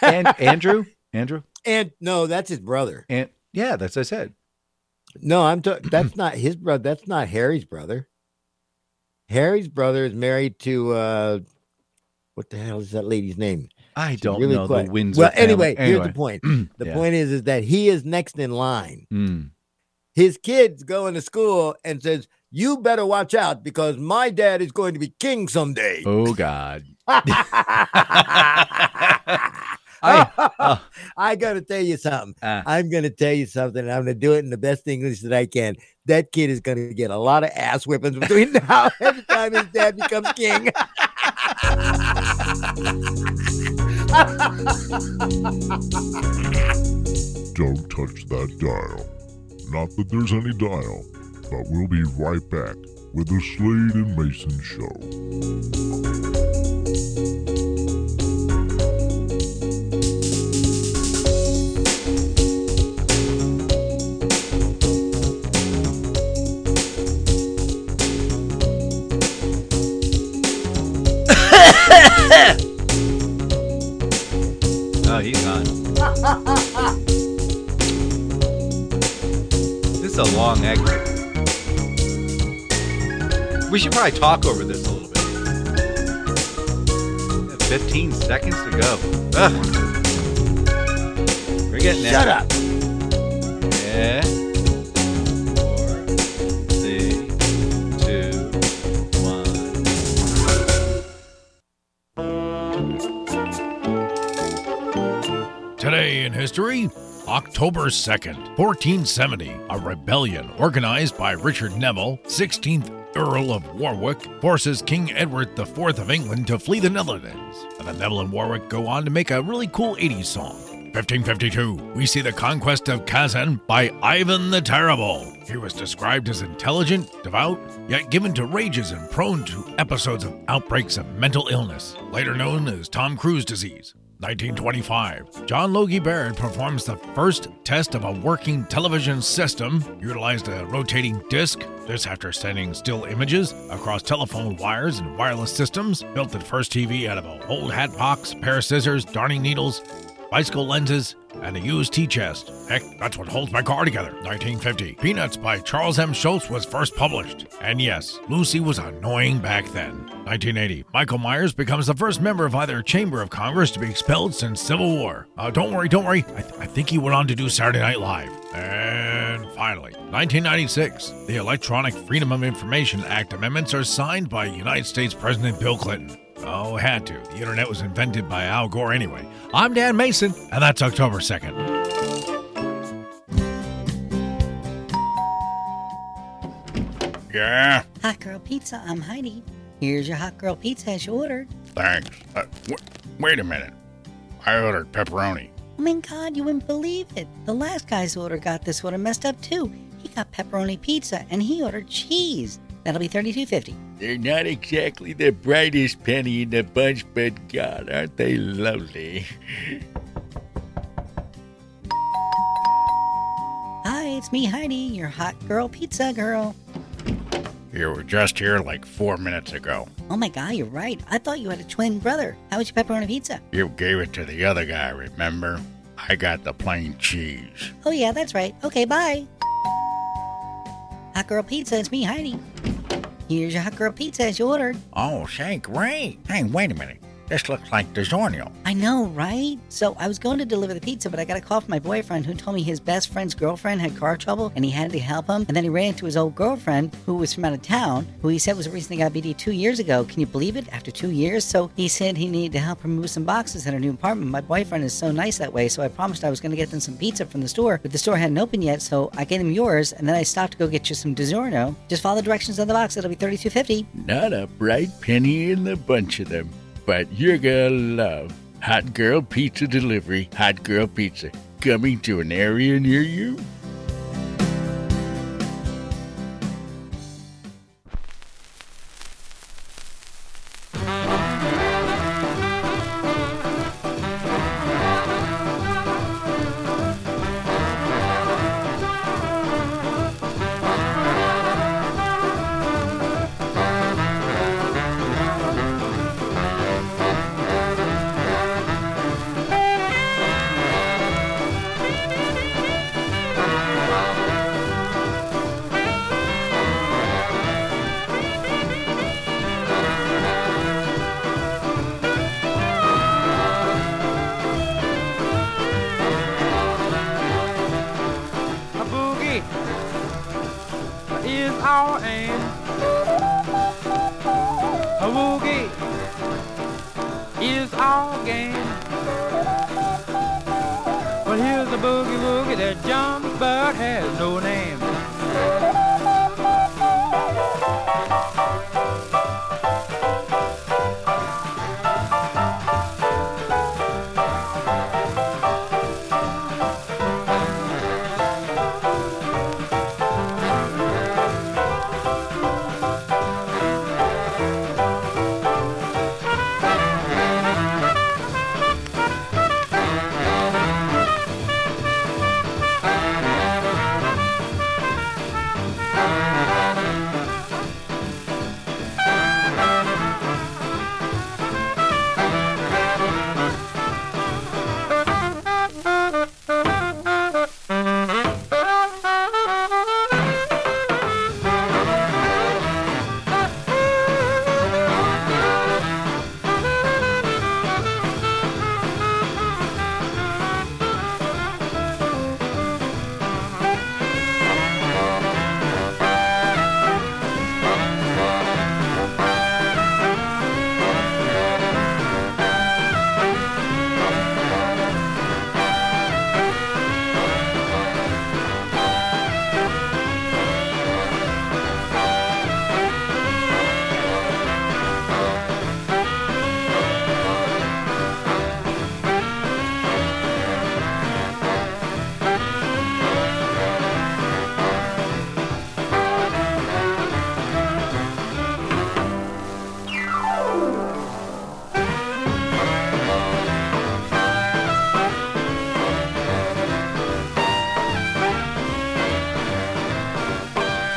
and Andrew. Andrew. and no, that's his brother. And yeah, that's what I said. No, I'm talking. That's not his brother. That's not Harry's brother. Harry's brother is married to uh, what the hell is that lady's name? I She's don't really know quiet. the Windsor. Well, family. anyway, here's the point. The Yeah. point is, is that he is next in line. Mm. His kids going to school and says, "You better watch out because my dad is going to be king someday." Oh God. I, uh, I gotta tell you something. uh, I'm gonna tell you something. and I'm gonna do it in the best English that I can. That kid is gonna get a lot of ass whippings between now and the time his dad becomes king. Don't touch that dial. Not that there's any dial, but we'll be right back with the Slade and Mayson Show. Oh, he's gone. this is a long exit. We should probably talk over this a little bit. 15 seconds to go. Ugh. We're getting there. Shut up. Yeah. Four, three, two, one. Today in history, October 2nd, 1470, a rebellion organized by Richard Neville, 16th Earl of Warwick, forces King Edward IV of England to flee the Netherlands. And the Neville and Warwick go on to make a really cool 80s song. 1552, we see the conquest of Kazan by Ivan the Terrible. He was described as intelligent, devout, yet given to rages and prone to episodes of outbreaks of mental illness, later known as Tom Cruise disease. 1925, John Logie Baird performs the first test of a working television system, utilized a rotating disc. This after sending still images across telephone wires and wireless systems, built the first TV out of an old hat box, pair of scissors, darning needles, bicycle lenses, and a used tea chest. Heck, that's what holds my car together. 1950. Peanuts by Charles M. Schulz was first published. And yes, Lucy was annoying back then. 1980. Michael Myers becomes the first member of either chamber of Congress to be expelled since Civil War. Uh, don't worry, don't worry. I, th- I think he went on to do Saturday Night Live. And finally, 1996. The Electronic Freedom of Information Act amendments are signed by United States President Bill Clinton. Oh, had to. The internet was invented by Al Gore anyway. I'm Dan Mayson, and that's October 2nd. Yeah, Hot Girl Pizza, I'm Heidi. Here's your Hot Girl Pizza as you ordered. thanks. Uh, w- wait a minute. I ordered pepperoni. Oh my god, you wouldn't believe it. The last guy's order got this order messed up too. He got pepperoni pizza and he ordered cheese. That'll be thirty-two fifty. They're not exactly the brightest penny in the bunch, but God, aren't they lovely? Hi, it's me, Heidi, your hot girl pizza girl. You were just here like four minutes ago. Oh my god, you're right. I thought you had a twin brother. How was your pepperoni pizza? You gave it to the other guy, remember? I got the plain cheese. Oh yeah, that's right. Okay, bye. Hot girl pizza, it's me, Heidi. Here's your hot girl pizza as you ordered. Oh, say, great. Hey, wait a minute. This looks like DiGiorno. I know, right? So I was going to deliver the pizza, but I got a call from my boyfriend who told me his best friend's girlfriend had car trouble and he had to help him. And then he ran into his old girlfriend who was from out of town, who he said was recently got BD two years ago. Can you believe it? After two years? So he said he needed to help her move some boxes in her new apartment. My boyfriend is so nice that way, so I promised I was going to get them some pizza from the store, but the store hadn't opened yet, so I gave him yours, and then I stopped to go get you some DiGiorno. Just follow the directions on the box. It'll be thirty-two fifty. Not a bright penny in the bunch of them, but you're gonna love Hot Girl Pizza Delivery. Hot Girl Pizza coming to an area near you. Is our aim. A boogie is our game. Well, here's a boogie woogie that jumps but has no name.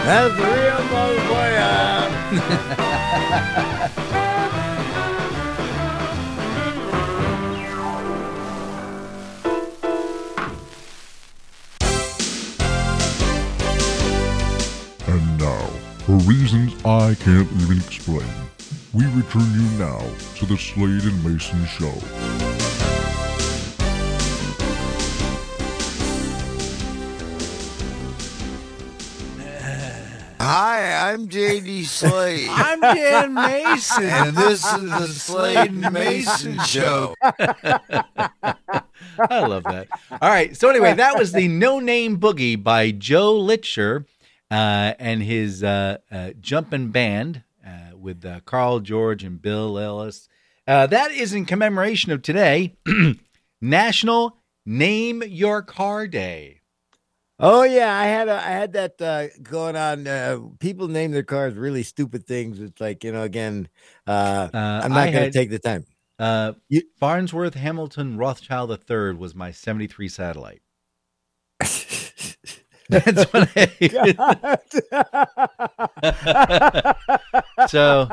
That's real motherfucker. And now, for reasons I can't even explain, we return you now to the Slade and Mayson Show. I'm JD Slade. I'm Dan Mayson. and this is the Slade Mayson Show. I love that. All right. So anyway, that was the No Name Boogie by Joe Lutcher uh, and his uh, uh, jumping band uh, with uh, Carl George and Bill Ellis. Uh, that is in commemoration of today, National Name Your Car Day. Oh yeah, I had a, I had that uh, going on. Uh, people name their cars really stupid things. It's like you know, again, uh, Uh, I'm not going to had- take the time. Uh, You- Farnsworth Hamilton Rothschild III was my 73 satellite. That's what I. so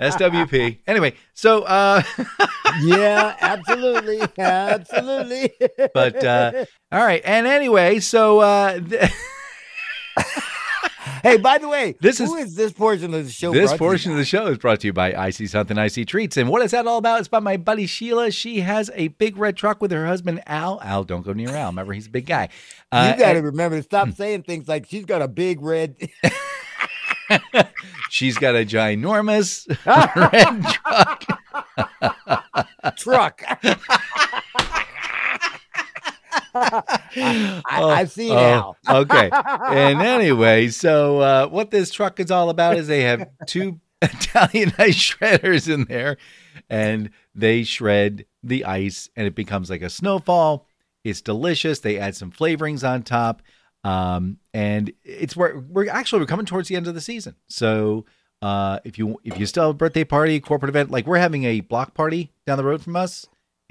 SWP. Anyway, so uh yeah, absolutely, absolutely. but uh all right, and anyway, so uh th- hey, by the way, This who is- is this portion of the show? this brought to you portion of the show is brought to you by I See Something I See Treats. And what is that all about? It's by my buddy Sheila. She has a big red truck with her husband Al. Al, don't go near Al. Remember, he's a big guy. Uh, you got to remember to stop saying things like she's got a big red. she's got a ginormous red truck. truck. I, Oh, I've seen oh, Al. okay. And anyway, so uh, what this truck is all about is they have two Italian ice shredders in there, and they shred the ice, and it becomes like a snowfall. It's delicious. They add some flavorings on top, um, and it's where we're actually we're coming towards the end of the season. So uh, if you if you still have a birthday party, corporate event, like we're having a block party down the road from us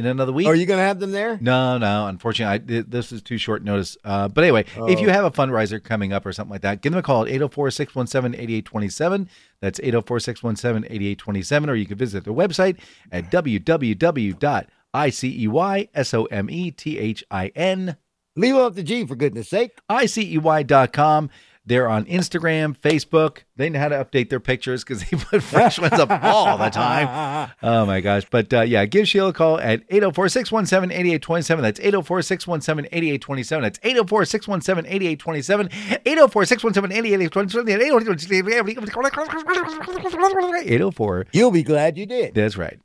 in another week. Are you going to have them there? No, no. Unfortunately, I, this is too short notice. Uh, but anyway, if you Oh. have a fundraiser coming up or something like that, give them a call at 804 617 8827. That's 804 617 8827. Or you can visit their website at www.iceysomething Leave off the G for goodness sake. icey.com. They're on Instagram, Facebook. They know how to update their pictures because they put fresh ones up all the time. Oh my gosh. But uh, yeah, give Sheila a call at 804 617 8827. That's 804 617 8827. That's 804 617 8827. 804 617 8827. 804 You'll be glad you did. that's right.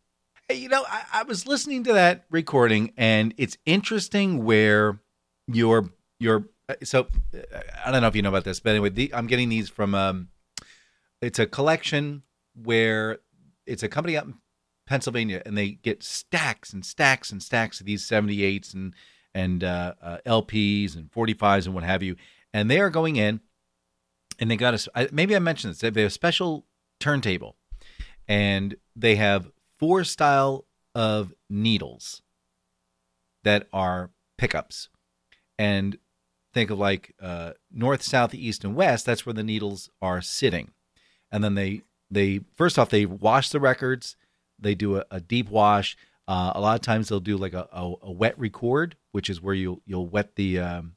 Hey, You know, I, I was listening to that recording, and it's interesting where your your so uh, I don't know if you know about this, but anyway, the, I'm getting these from um, it's a collection where it's a company out in Pennsylvania, and they get stacks and stacks and stacks of these 78s and and uh, uh, LPs and 45s and what have you, and they are going in, and they got a maybe I mentioned this. They have a special turntable, and they have four style of needles that are pickups and think of like uh, north south east and west that's where the needles are sitting. And then they they first off they wash the records. They do a, a deep wash. Uh, a lot of times they'll do like a, a, a wet record which is where you'll you'll wet the um,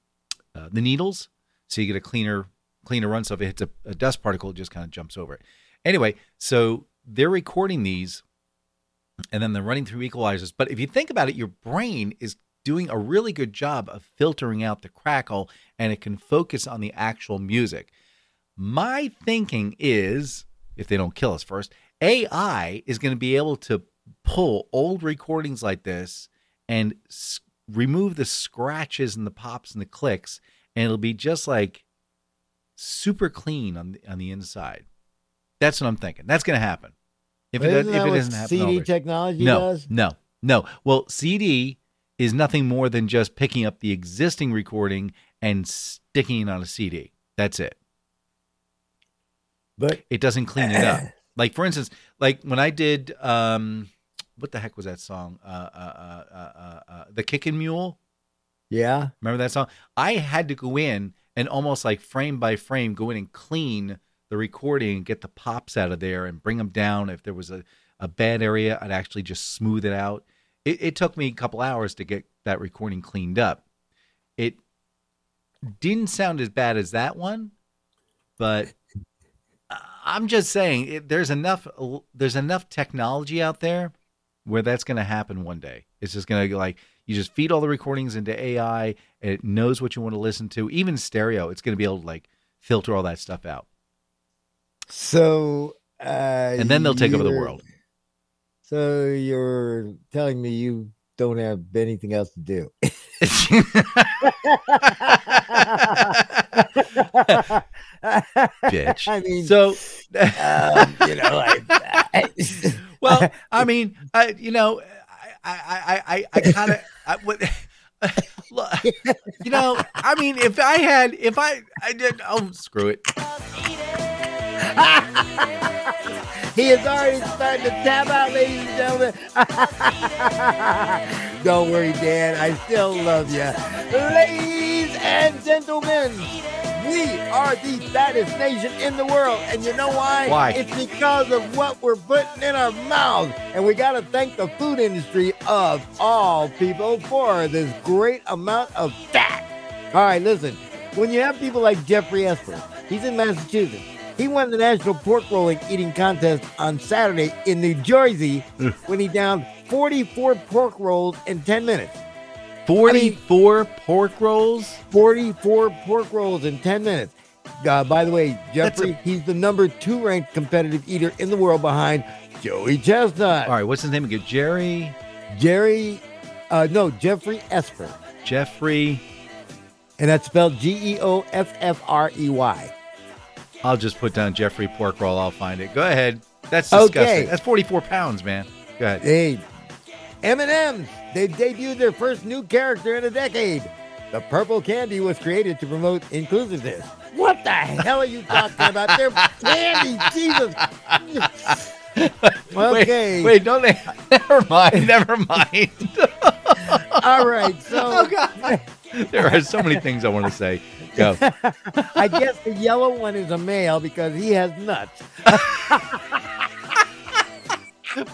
uh, the needles. So you get a cleaner cleaner run. So if it hits a, a dust particle it just kind of jumps over it. Anyway so they're recording these and then they're running through equalizers. But if you think about it, your brain is doing a really good job of filtering out the crackle and it can focus on the actual music. My thinking is, if they don't kill us first, AI is going to be able to pull old recordings like this and s- remove the scratches and the pops and the clicks, and it'll be just like super clean on the, on the inside. That's what I'm thinking. That's going to happen. If it, Isn't does, if it doesn't happen, CD already. technology no, does? no, no. Well, CD is nothing more than just picking up the existing recording and sticking it on a CD. That's it. But It doesn't clean it up. Like for instance, like when I did um, what the heck was that song? Uh, uh, uh, uh, uh, uh, the Kickin' Mule. yeah, Remember that song? I had to go in and almost like frame by frame go in and clean the recording and get the pops out of there and bring them down. If there was a, a bad area, I'd actually just smooth it out. It, it took me a couple hours to get that recording cleaned up. It didn't sound as bad as that one, but I'm just saying it, there's enough there's enough technology out there where that's going to happen one day. It's just going to like you just feed all the recordings into AI and it knows what you want to listen to. Even stereo, it's going to be able to like filter all that stuff out. So, uh, and then they'll take over the world. So you're telling me you don't have anything else to do? Bitch. I mean, So, um, you know, like, well, I mean, I, you know, I, I, I, I kind of, I would, look, you know, I mean, if I had, if I, I did, oh, screw it. He is already starting to tap out, ladies and gentlemen. Don't worry, Dan. I still love you. Ladies and gentlemen, we are the fattest nation in the world. And you know why? Why? It's because of what we're putting in our mouths. And we got to thank the food industry of all people for this great amount of fat. All right, listen. When you have people like Geoffrey Esper, he's in Massachusetts. He won the national pork rolling eating contest on Saturday in New Jersey when he downed 44 pork rolls in 10 minutes. 44 pork rolls? 44 pork rolls in 10 minutes. Uh, by the way, Geoffrey, he's the number two ranked competitive eater in the world behind Joey Chestnut. All right, what's his name again? Jerry, Jerry, uh, no, Geoffrey Esper. Geoffrey. And that's spelled G E O F F R E Y. I'll just put down Geoffrey pork roll. I'll find it. Go ahead. That's disgusting. Okay. That's 44 pounds, man. Go ahead. Hey, M&M's. They debuted their first new character in a decade. The purple candy was created to promote inclusiveness. What the hell are you talking about? They're candy, Jesus. Okay. Wait, wait, don't they? Never mind. Never mind. All right. So oh, God. There are so many things I want to say. Go. I guess the yellow one is a male because he has nuts.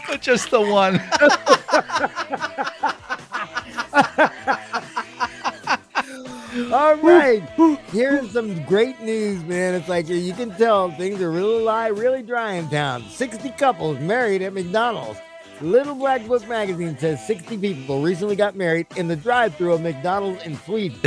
but just the one. All right. Here's some great news, man. It's like you can tell things are really live, really dry in town. 60 couples married at McDonald's. Little Black Book magazine says 60 people recently got married in the drive-thru of McDonald's in Sweden.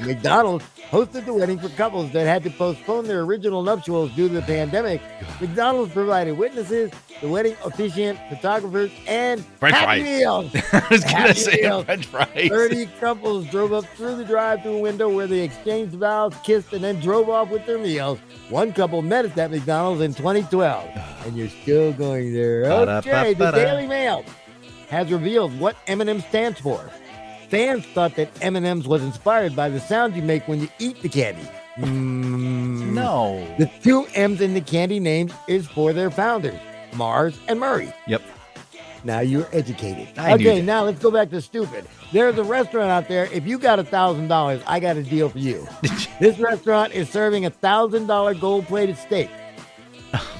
McDonald's hosted the wedding for couples that had to postpone their original nuptials due to the pandemic. McDonald's provided witnesses, the wedding officiant, photographers, and French happy fries. meals. I was going to say meals. French fries. 30 couples drove up through the drive-through window where they exchanged vows, kissed, and then drove off with their meals. One couple met at that McDonald's in 2012, and you're still going there. Okay, the Daily Mail has revealed what M&M stands for. Fans thought that M&M's was inspired by the sound you make when you eat the candy. Mm, No. The two M's in the candy names is for their founders, Mars and Murray. Yep. Now you're educated. I okay, now let's go back to stupid. There's a restaurant out there. If you got a thousand dollars, I got a deal for you. this restaurant is serving a thousand dollar gold plated steak.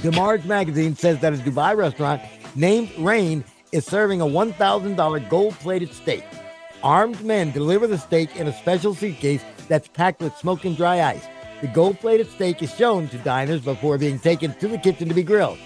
DeMar's magazine says that a Dubai restaurant named Rhain is serving a one thousand dollar gold plated steak. Armed men deliver the steak in a special suitcase that's packed with smoke and dry ice. The gold plated steak is shown to diners before being taken to the kitchen to be grilled.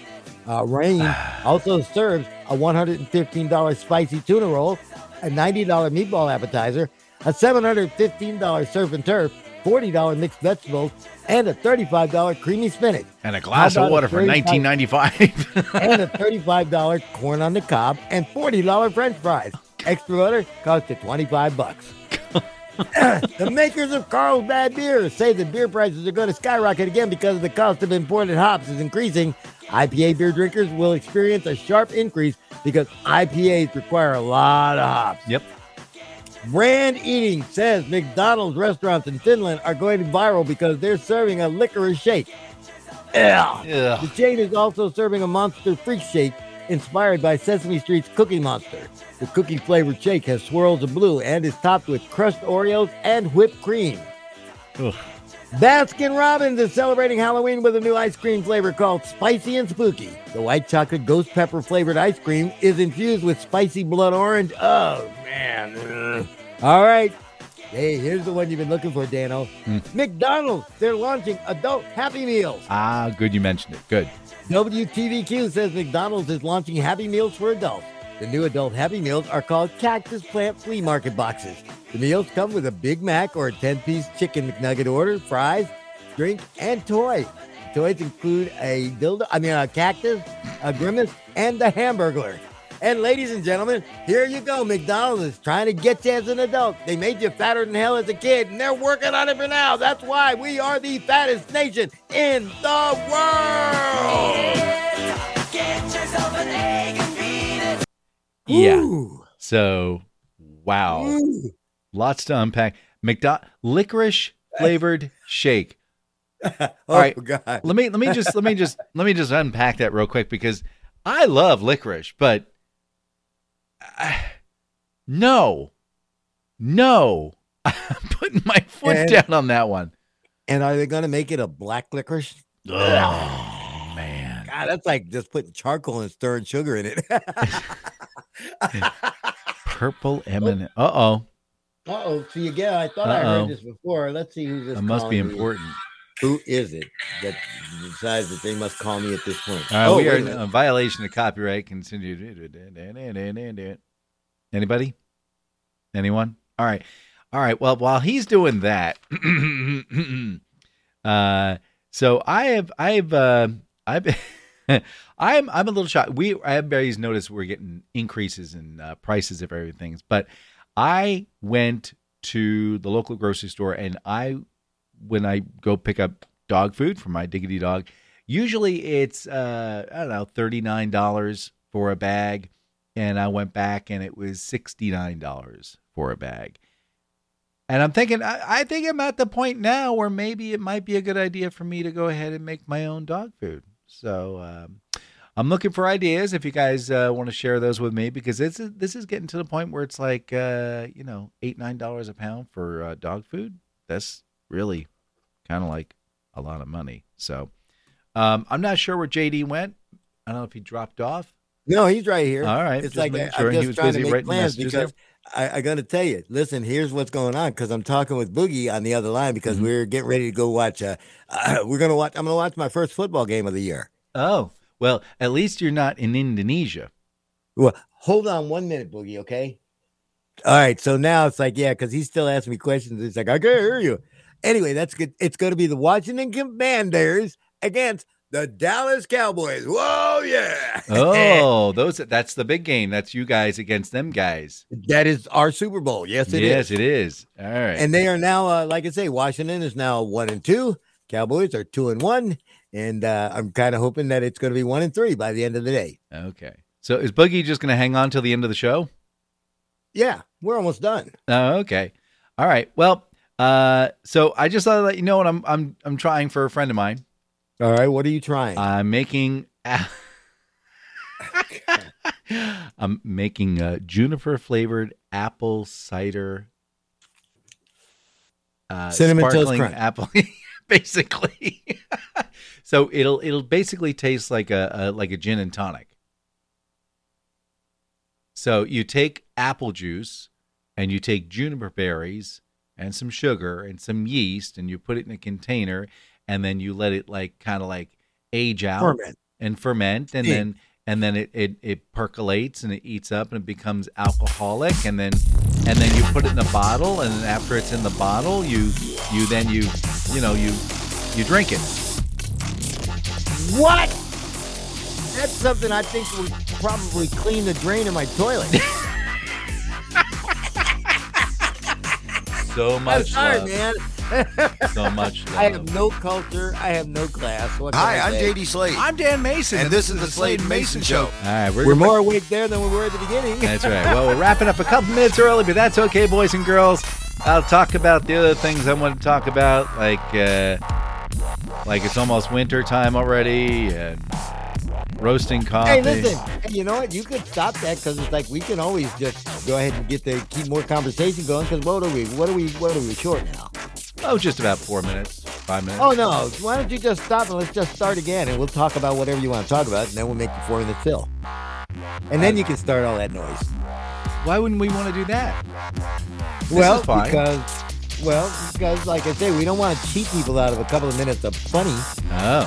Uh, Rhain also serves a $115 spicy tuna roll, a $90 meatball appetizer, a $715 surf and turf, $40 mixed vegetables, and a $35 creamy spinach. And a glass of water for $19.95. and a $35 corn on the cob and $40 french fries. Extra butter costs you 25 bucks. the makers of Carlsberg beer say that beer prices are going to skyrocket again because the cost of imported hops is increasing. IPA beer drinkers will experience a sharp increase because IPAs require a lot of hops. yep. Brand Eating says McDonald's restaurants in Finland are going viral because they're serving a licorice shake. Yeah. The chain is also serving a monster freak shake inspired by Sesame Street's Cookie Monster. The cookie flavored shake has swirls of blue and is topped with crushed Oreos and whipped cream. Ugh. Baskin Robbins is celebrating Halloween with a new ice cream flavor called Spicy and Spooky. The white chocolate ghost pepper flavored ice cream is infused with spicy blood orange. Oh, man. All right. Hey, here's the one you've been looking for, Dano. Mm. McDonald's, they're launching adult Happy Meals. Ah, good you mentioned it. Good. WTVQ says McDonald's is launching Happy Meals for adults. The new adult Happy Meals are called Cactus Plant Flea Market Boxes. The meals come with a Big Mac or a 10 piece chicken McNugget order, fries, drink, and toy. Toys include a dildo, I mean, a cactus, a grimace, and a hamburger. And ladies and gentlemen, here you go. McDonald's is trying to get you as an adult. They made you fatter than hell as a kid, and they're working on it for now. That's why we are the fattest nation in the world. Yeah. Ooh. So, wow. Ooh. Lots to unpack. McDonald licorice flavored shake. oh right. God. Let me let me just let me just let me just unpack that real quick because I love licorice, but I, no, no, I'm putting my foot And- down on that one. And are they going to make it a black licorice? Oh man, God, that's like just putting charcoal and stirring sugar in it. purple M&M. Uh oh, Uh oh. See again, I thought I Uh-oh. heard this before. Let's see who's this. it must be important. Who is it that decides that they must call me at this point? Oh, we are in a violation of copyright. Continue. Anybody? Anyone? All right. All right. Well, while he's doing that, uh, so I have, I've, uh, I've, I'm, I'm a little shocked. We, everybody's noticed we're getting increases in uh, prices of everything, but I went to the local grocery store and I, when I go pick up dog food for my diggity dog, usually it's uh i don't know $39 for a bag. And i went back and it was $69 for a bag. And i'm thinking I, I think i'm at the point now where maybe it might be a good idea for me to go ahead and make my own dog food. So um, i'm looking for ideas if you guys uh, want to share those with me because this is this is getting to the point where it's like uh, you know eight nine dollars a pound for uh, dog food. That's really kind of like a lot of money so um, I'm not sure where JD went. I don't know if he dropped off. No, he's right here. All right, It's like I, sure he just was trying busy to make plans because I, I got to tell you. Listen, here's what's going on because I'm talking with Boogie on the other line because Mm-hmm. we're getting ready to go watch. Uh, uh, we're gonna watch. I'm gonna watch my first football game of the year. Oh, well, at least you're not in Indonesia. Well, hold on one minute, Boogie. Okay. All right. So now it's like, yeah, because he's still asking me questions. It's like I can't hear you. Anyway, that's good. It's going to be the Washington Commanders against the Dallas Cowboys. Whoa, yeah. Oh, those that's the big game. That's you guys against them guys. that is our Super Bowl. Yes, it is. yes, it is. All right. And they are now, uh, like I say, Washington is now one and two. Cowboys are two and one. And uh, I'm kind of hoping that it's going to be one and three by the end of the day. okay. So is Boogie just going to hang on till the end of the show? Yeah, we're almost done. Oh, okay. All right. Well, uh, so I just thought I'd let you know what I'm I'm I'm trying for a friend of mine. All right, what are you trying? I'm making. I'm making uh, juniper flavored apple cider. Uh, Cinnamon Toast sparkling Crunch. apple, basically. so it'll it'll basically taste like a, a like a gin and tonic. So you take apple juice, and you take juniper berries and some sugar and some yeast, and you put it in a container, and then you let it like kind of like age out Ferment. and ferment and Steam. then and then it, it it percolates and it eats up and it becomes alcoholic and then and then you put it in a bottle and then after it's in the bottle you you then you you know you you drink it What? That's something I think would probably clean the drain in my toilet. so I'm much sorry, love man. so much love I have no culture. I have no class. What Hi, I I'm say? JD Slade. I'm Dan Mayson, and this is the Slade and Mayson Show. all right we're, We're more awake there than we were at the beginning. that's right well we're wrapping up a couple minutes early but that's okay boys and girls i'll talk about the other things i want to talk about like uh like it's almost winter time already and roasting coffee Hey, listen. You know what? You could stop that because it's like we can always just go ahead and get the keep more conversation going. Because what are we? What are we? What are we short now? Oh, just about four minutes. five minutes. Oh no! Why don't you just stop and let's just start again, and we'll talk about whatever you want to talk about, and then we'll make the four minute fill, and then you can start all that noise. Why wouldn't we want to do that? Well, because well, because like I say, we don't want to cheat people out of a couple of minutes of funny. Oh,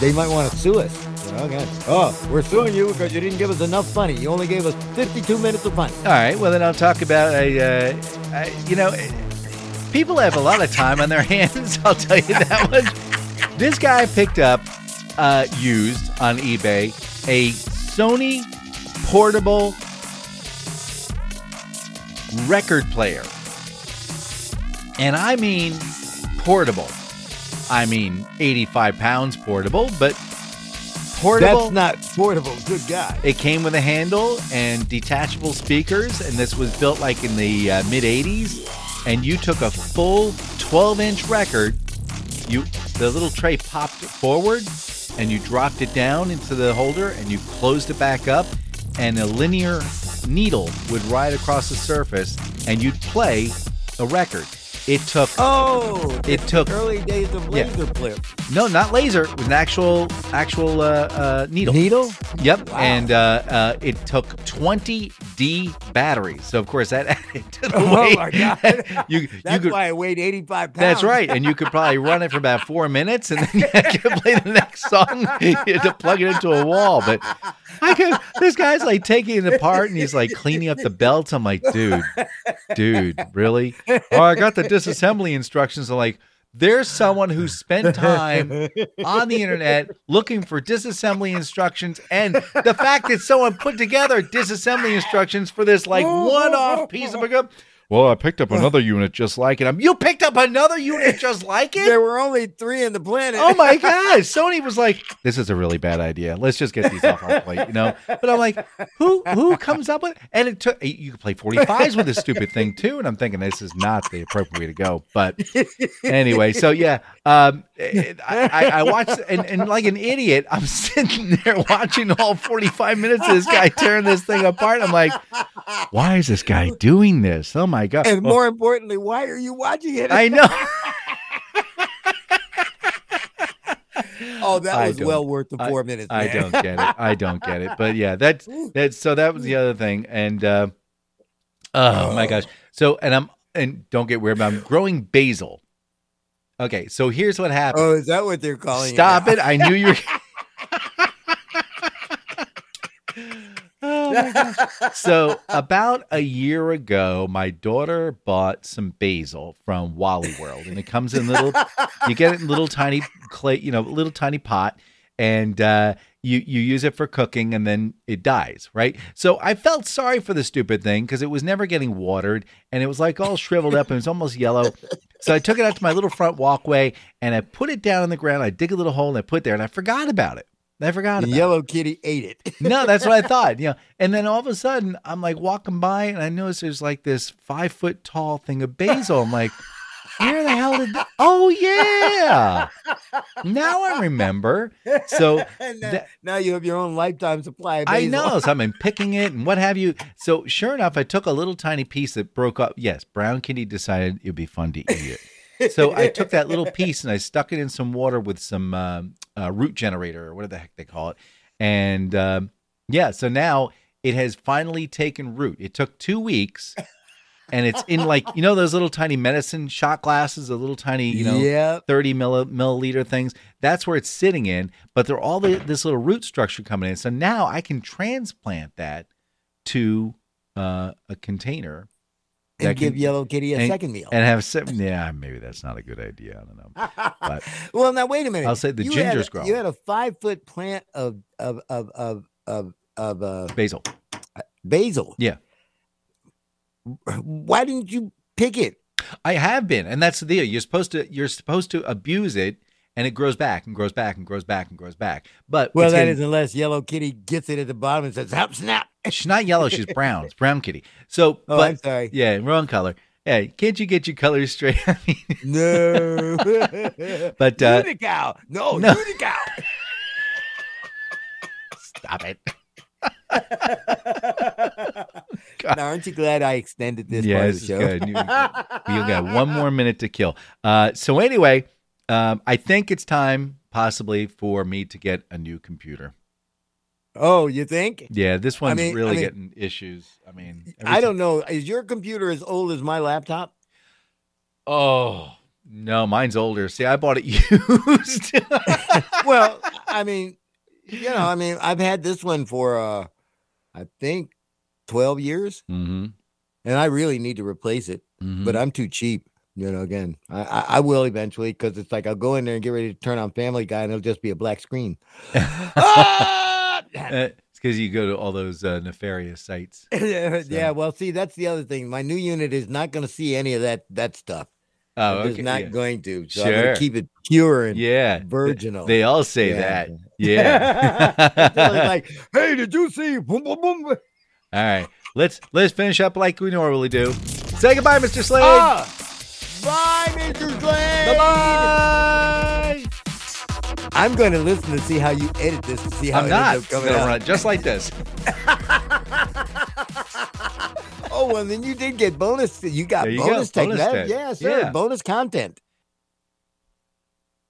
They might want to sue us. Know. Oh, we're suing you because you didn't give us enough money. You only gave us 52 minutes of fun. all right. Well, then I'll talk about a. Uh, you know, people have a lot of time on their hands. I'll tell you that one. This guy picked up, uh, used on eBay, a Sony portable record player, and I mean portable. I mean 85 pounds portable, but portable. That's not portable. Good guy. It came with a handle and detachable speakers, and this was built like in the uh, mid 80s. And you took a full 12 inch record, you the little tray popped forward, and you dropped it down into the holder, and you closed it back up, and a linear needle would ride across the surface, and you'd play a record. It took Oh, It took- early days of Yeah. laser flip. No, not laser, it was an actual actual uh, uh, needle. Needle? Yep, Wow. and uh, uh, it took 20 D batteries. So of course that added to the Oh weight. my God. you you That's could. why I weighed 85 pounds. That's right, and you could probably run it for about four minutes, and then you could play the next song. You had to plug it into a wall, but I could. This guy's like taking it apart, and he's like cleaning up the belts. I'm like, dude, dude, really? Oh, I got the disassembly instructions. I'm like, there's someone who spent time on the internet looking for disassembly instructions, and the fact that someone put together disassembly instructions for this like one-off piece of equipment. Well, I picked up another unit just like it. I'm, you picked up another unit just like it? There were only three in the planet. Oh my god! Sony was like, "This is a really bad idea. Let's just get these off our plate," you know. But I'm like, "Who who comes up with?" And it took you could play 45s with this stupid thing too. And I'm thinking this is not the appropriate way to go. But anyway, so yeah, um, I, I, I watched and, and like an idiot, I'm sitting there watching all 45 minutes of this guy tearing this thing apart. I'm like, "Why is this guy doing this? Oh my god!" And Well, more importantly, why are you watching it? I know. oh, that I was well worth the I- four minutes. I don't get it. I don't get it. But yeah, that's that's so that was the other thing. And uh oh my gosh. So and I'm and don't get weird, but I'm growing basil. Okay, so here's what happened. Oh, is that what they're calling Stop it? it. I knew you were Oh. So about a year ago, my daughter bought some basil from Wally World, and it comes in little. you get it in little tiny clay, you know, little tiny pot, and uh, you you use it for cooking, and then it dies, right? So I felt sorry for the stupid thing because it was never getting watered, and it was like all shriveled up, and it was almost yellow. So I took it out to my little front walkway, and I put it down on the ground. I dig a little hole, and I put it there, and I forgot about it. I forgot The about it yellow kitty ate it. no, that's what I thought. You know, and then all of a sudden, I'm like walking by, and I notice there's like this five foot tall thing of basil. I'm like, where the hell did? That? Oh yeah, now I remember. So now, that- now you have your own lifetime supply of I know. So I've been picking it and what have you. So sure enough, I took a little tiny piece that broke up. Yes, Brown Kitty decided it'd be fun to eat it. So I took that little piece and I stuck it in some water with some um, uh, root generator or whatever the heck they call it. And um, yeah, so now it has finally taken root. It took two weeks. And it's in like you know those little tiny medicine shot glasses, the little tiny you know Yep. 30 milli- milliliter things. That's where it's sitting in, but they're all the, this little root structure coming in. So now I can transplant that to uh, a container And that give can- yellow kitty a and- second meal. and have se- yeah, maybe that's not a good idea. I don't know. But well, now wait a minute. I'll say the You ginger's growing. You had a five foot plant of of of of of, of uh, basil. basil. Yeah. Why didn't you pick it? I have been, and that's the deal. You're supposed to you're supposed to abuse it, and it grows back and grows back and grows back and grows back. But Well, that is unless yellow kitty gets it at the bottom and says "hop snap." She's not yellow. She's brown. It's brown kitty. So, Oh, but I'm sorry. yeah, wrong color. Hey, can't you get your colors straight? I mean, No. But, uh, Unicow. No, no. Unicow. stop it. now, aren't you glad I extended this yeah, part of the show? good. You, you got one more minute to kill. Uh, so anyway, Um, I think it's time, possibly, for me to get a new computer. Oh, you think? Yeah, this one's mean- I really mean- getting issues. I mean, I don't know. Is your computer as old as my laptop? Oh no, mine's older. See, I bought it used. well, I mean, you know, I mean, I've had this one for uh I think 12 years mm-hmm. and I really need to replace it, but I'm too cheap. You know, again, I, I, I will eventually because it's like I'll go in there and get ready to turn on Family Guy and it'll just be a black screen. Ah! Uh, it's because you go to all those uh, nefarious sites. yeah, well, see, that's the other thing. My new unit is not going to see any of that that stuff. Oh, It's okay, not yeah. going to. So I'm Sure. gonna keep it pure and Yeah, virginal. They all say Yeah. that. Yeah. Like, hey, did you see? Boom, boom, boom. all right, let's let's finish up like we normally do. Say goodbye, Mr. Slade. Ah! Bye, Mr. Slade. Bye. I'm going to listen to see how you edit this to see how I'm it not coming out. run just like this. Oh, well, then you did get bonus. You got you go, bonus, tech. bonus That- Yeah, sir. Yeah. Bonus content.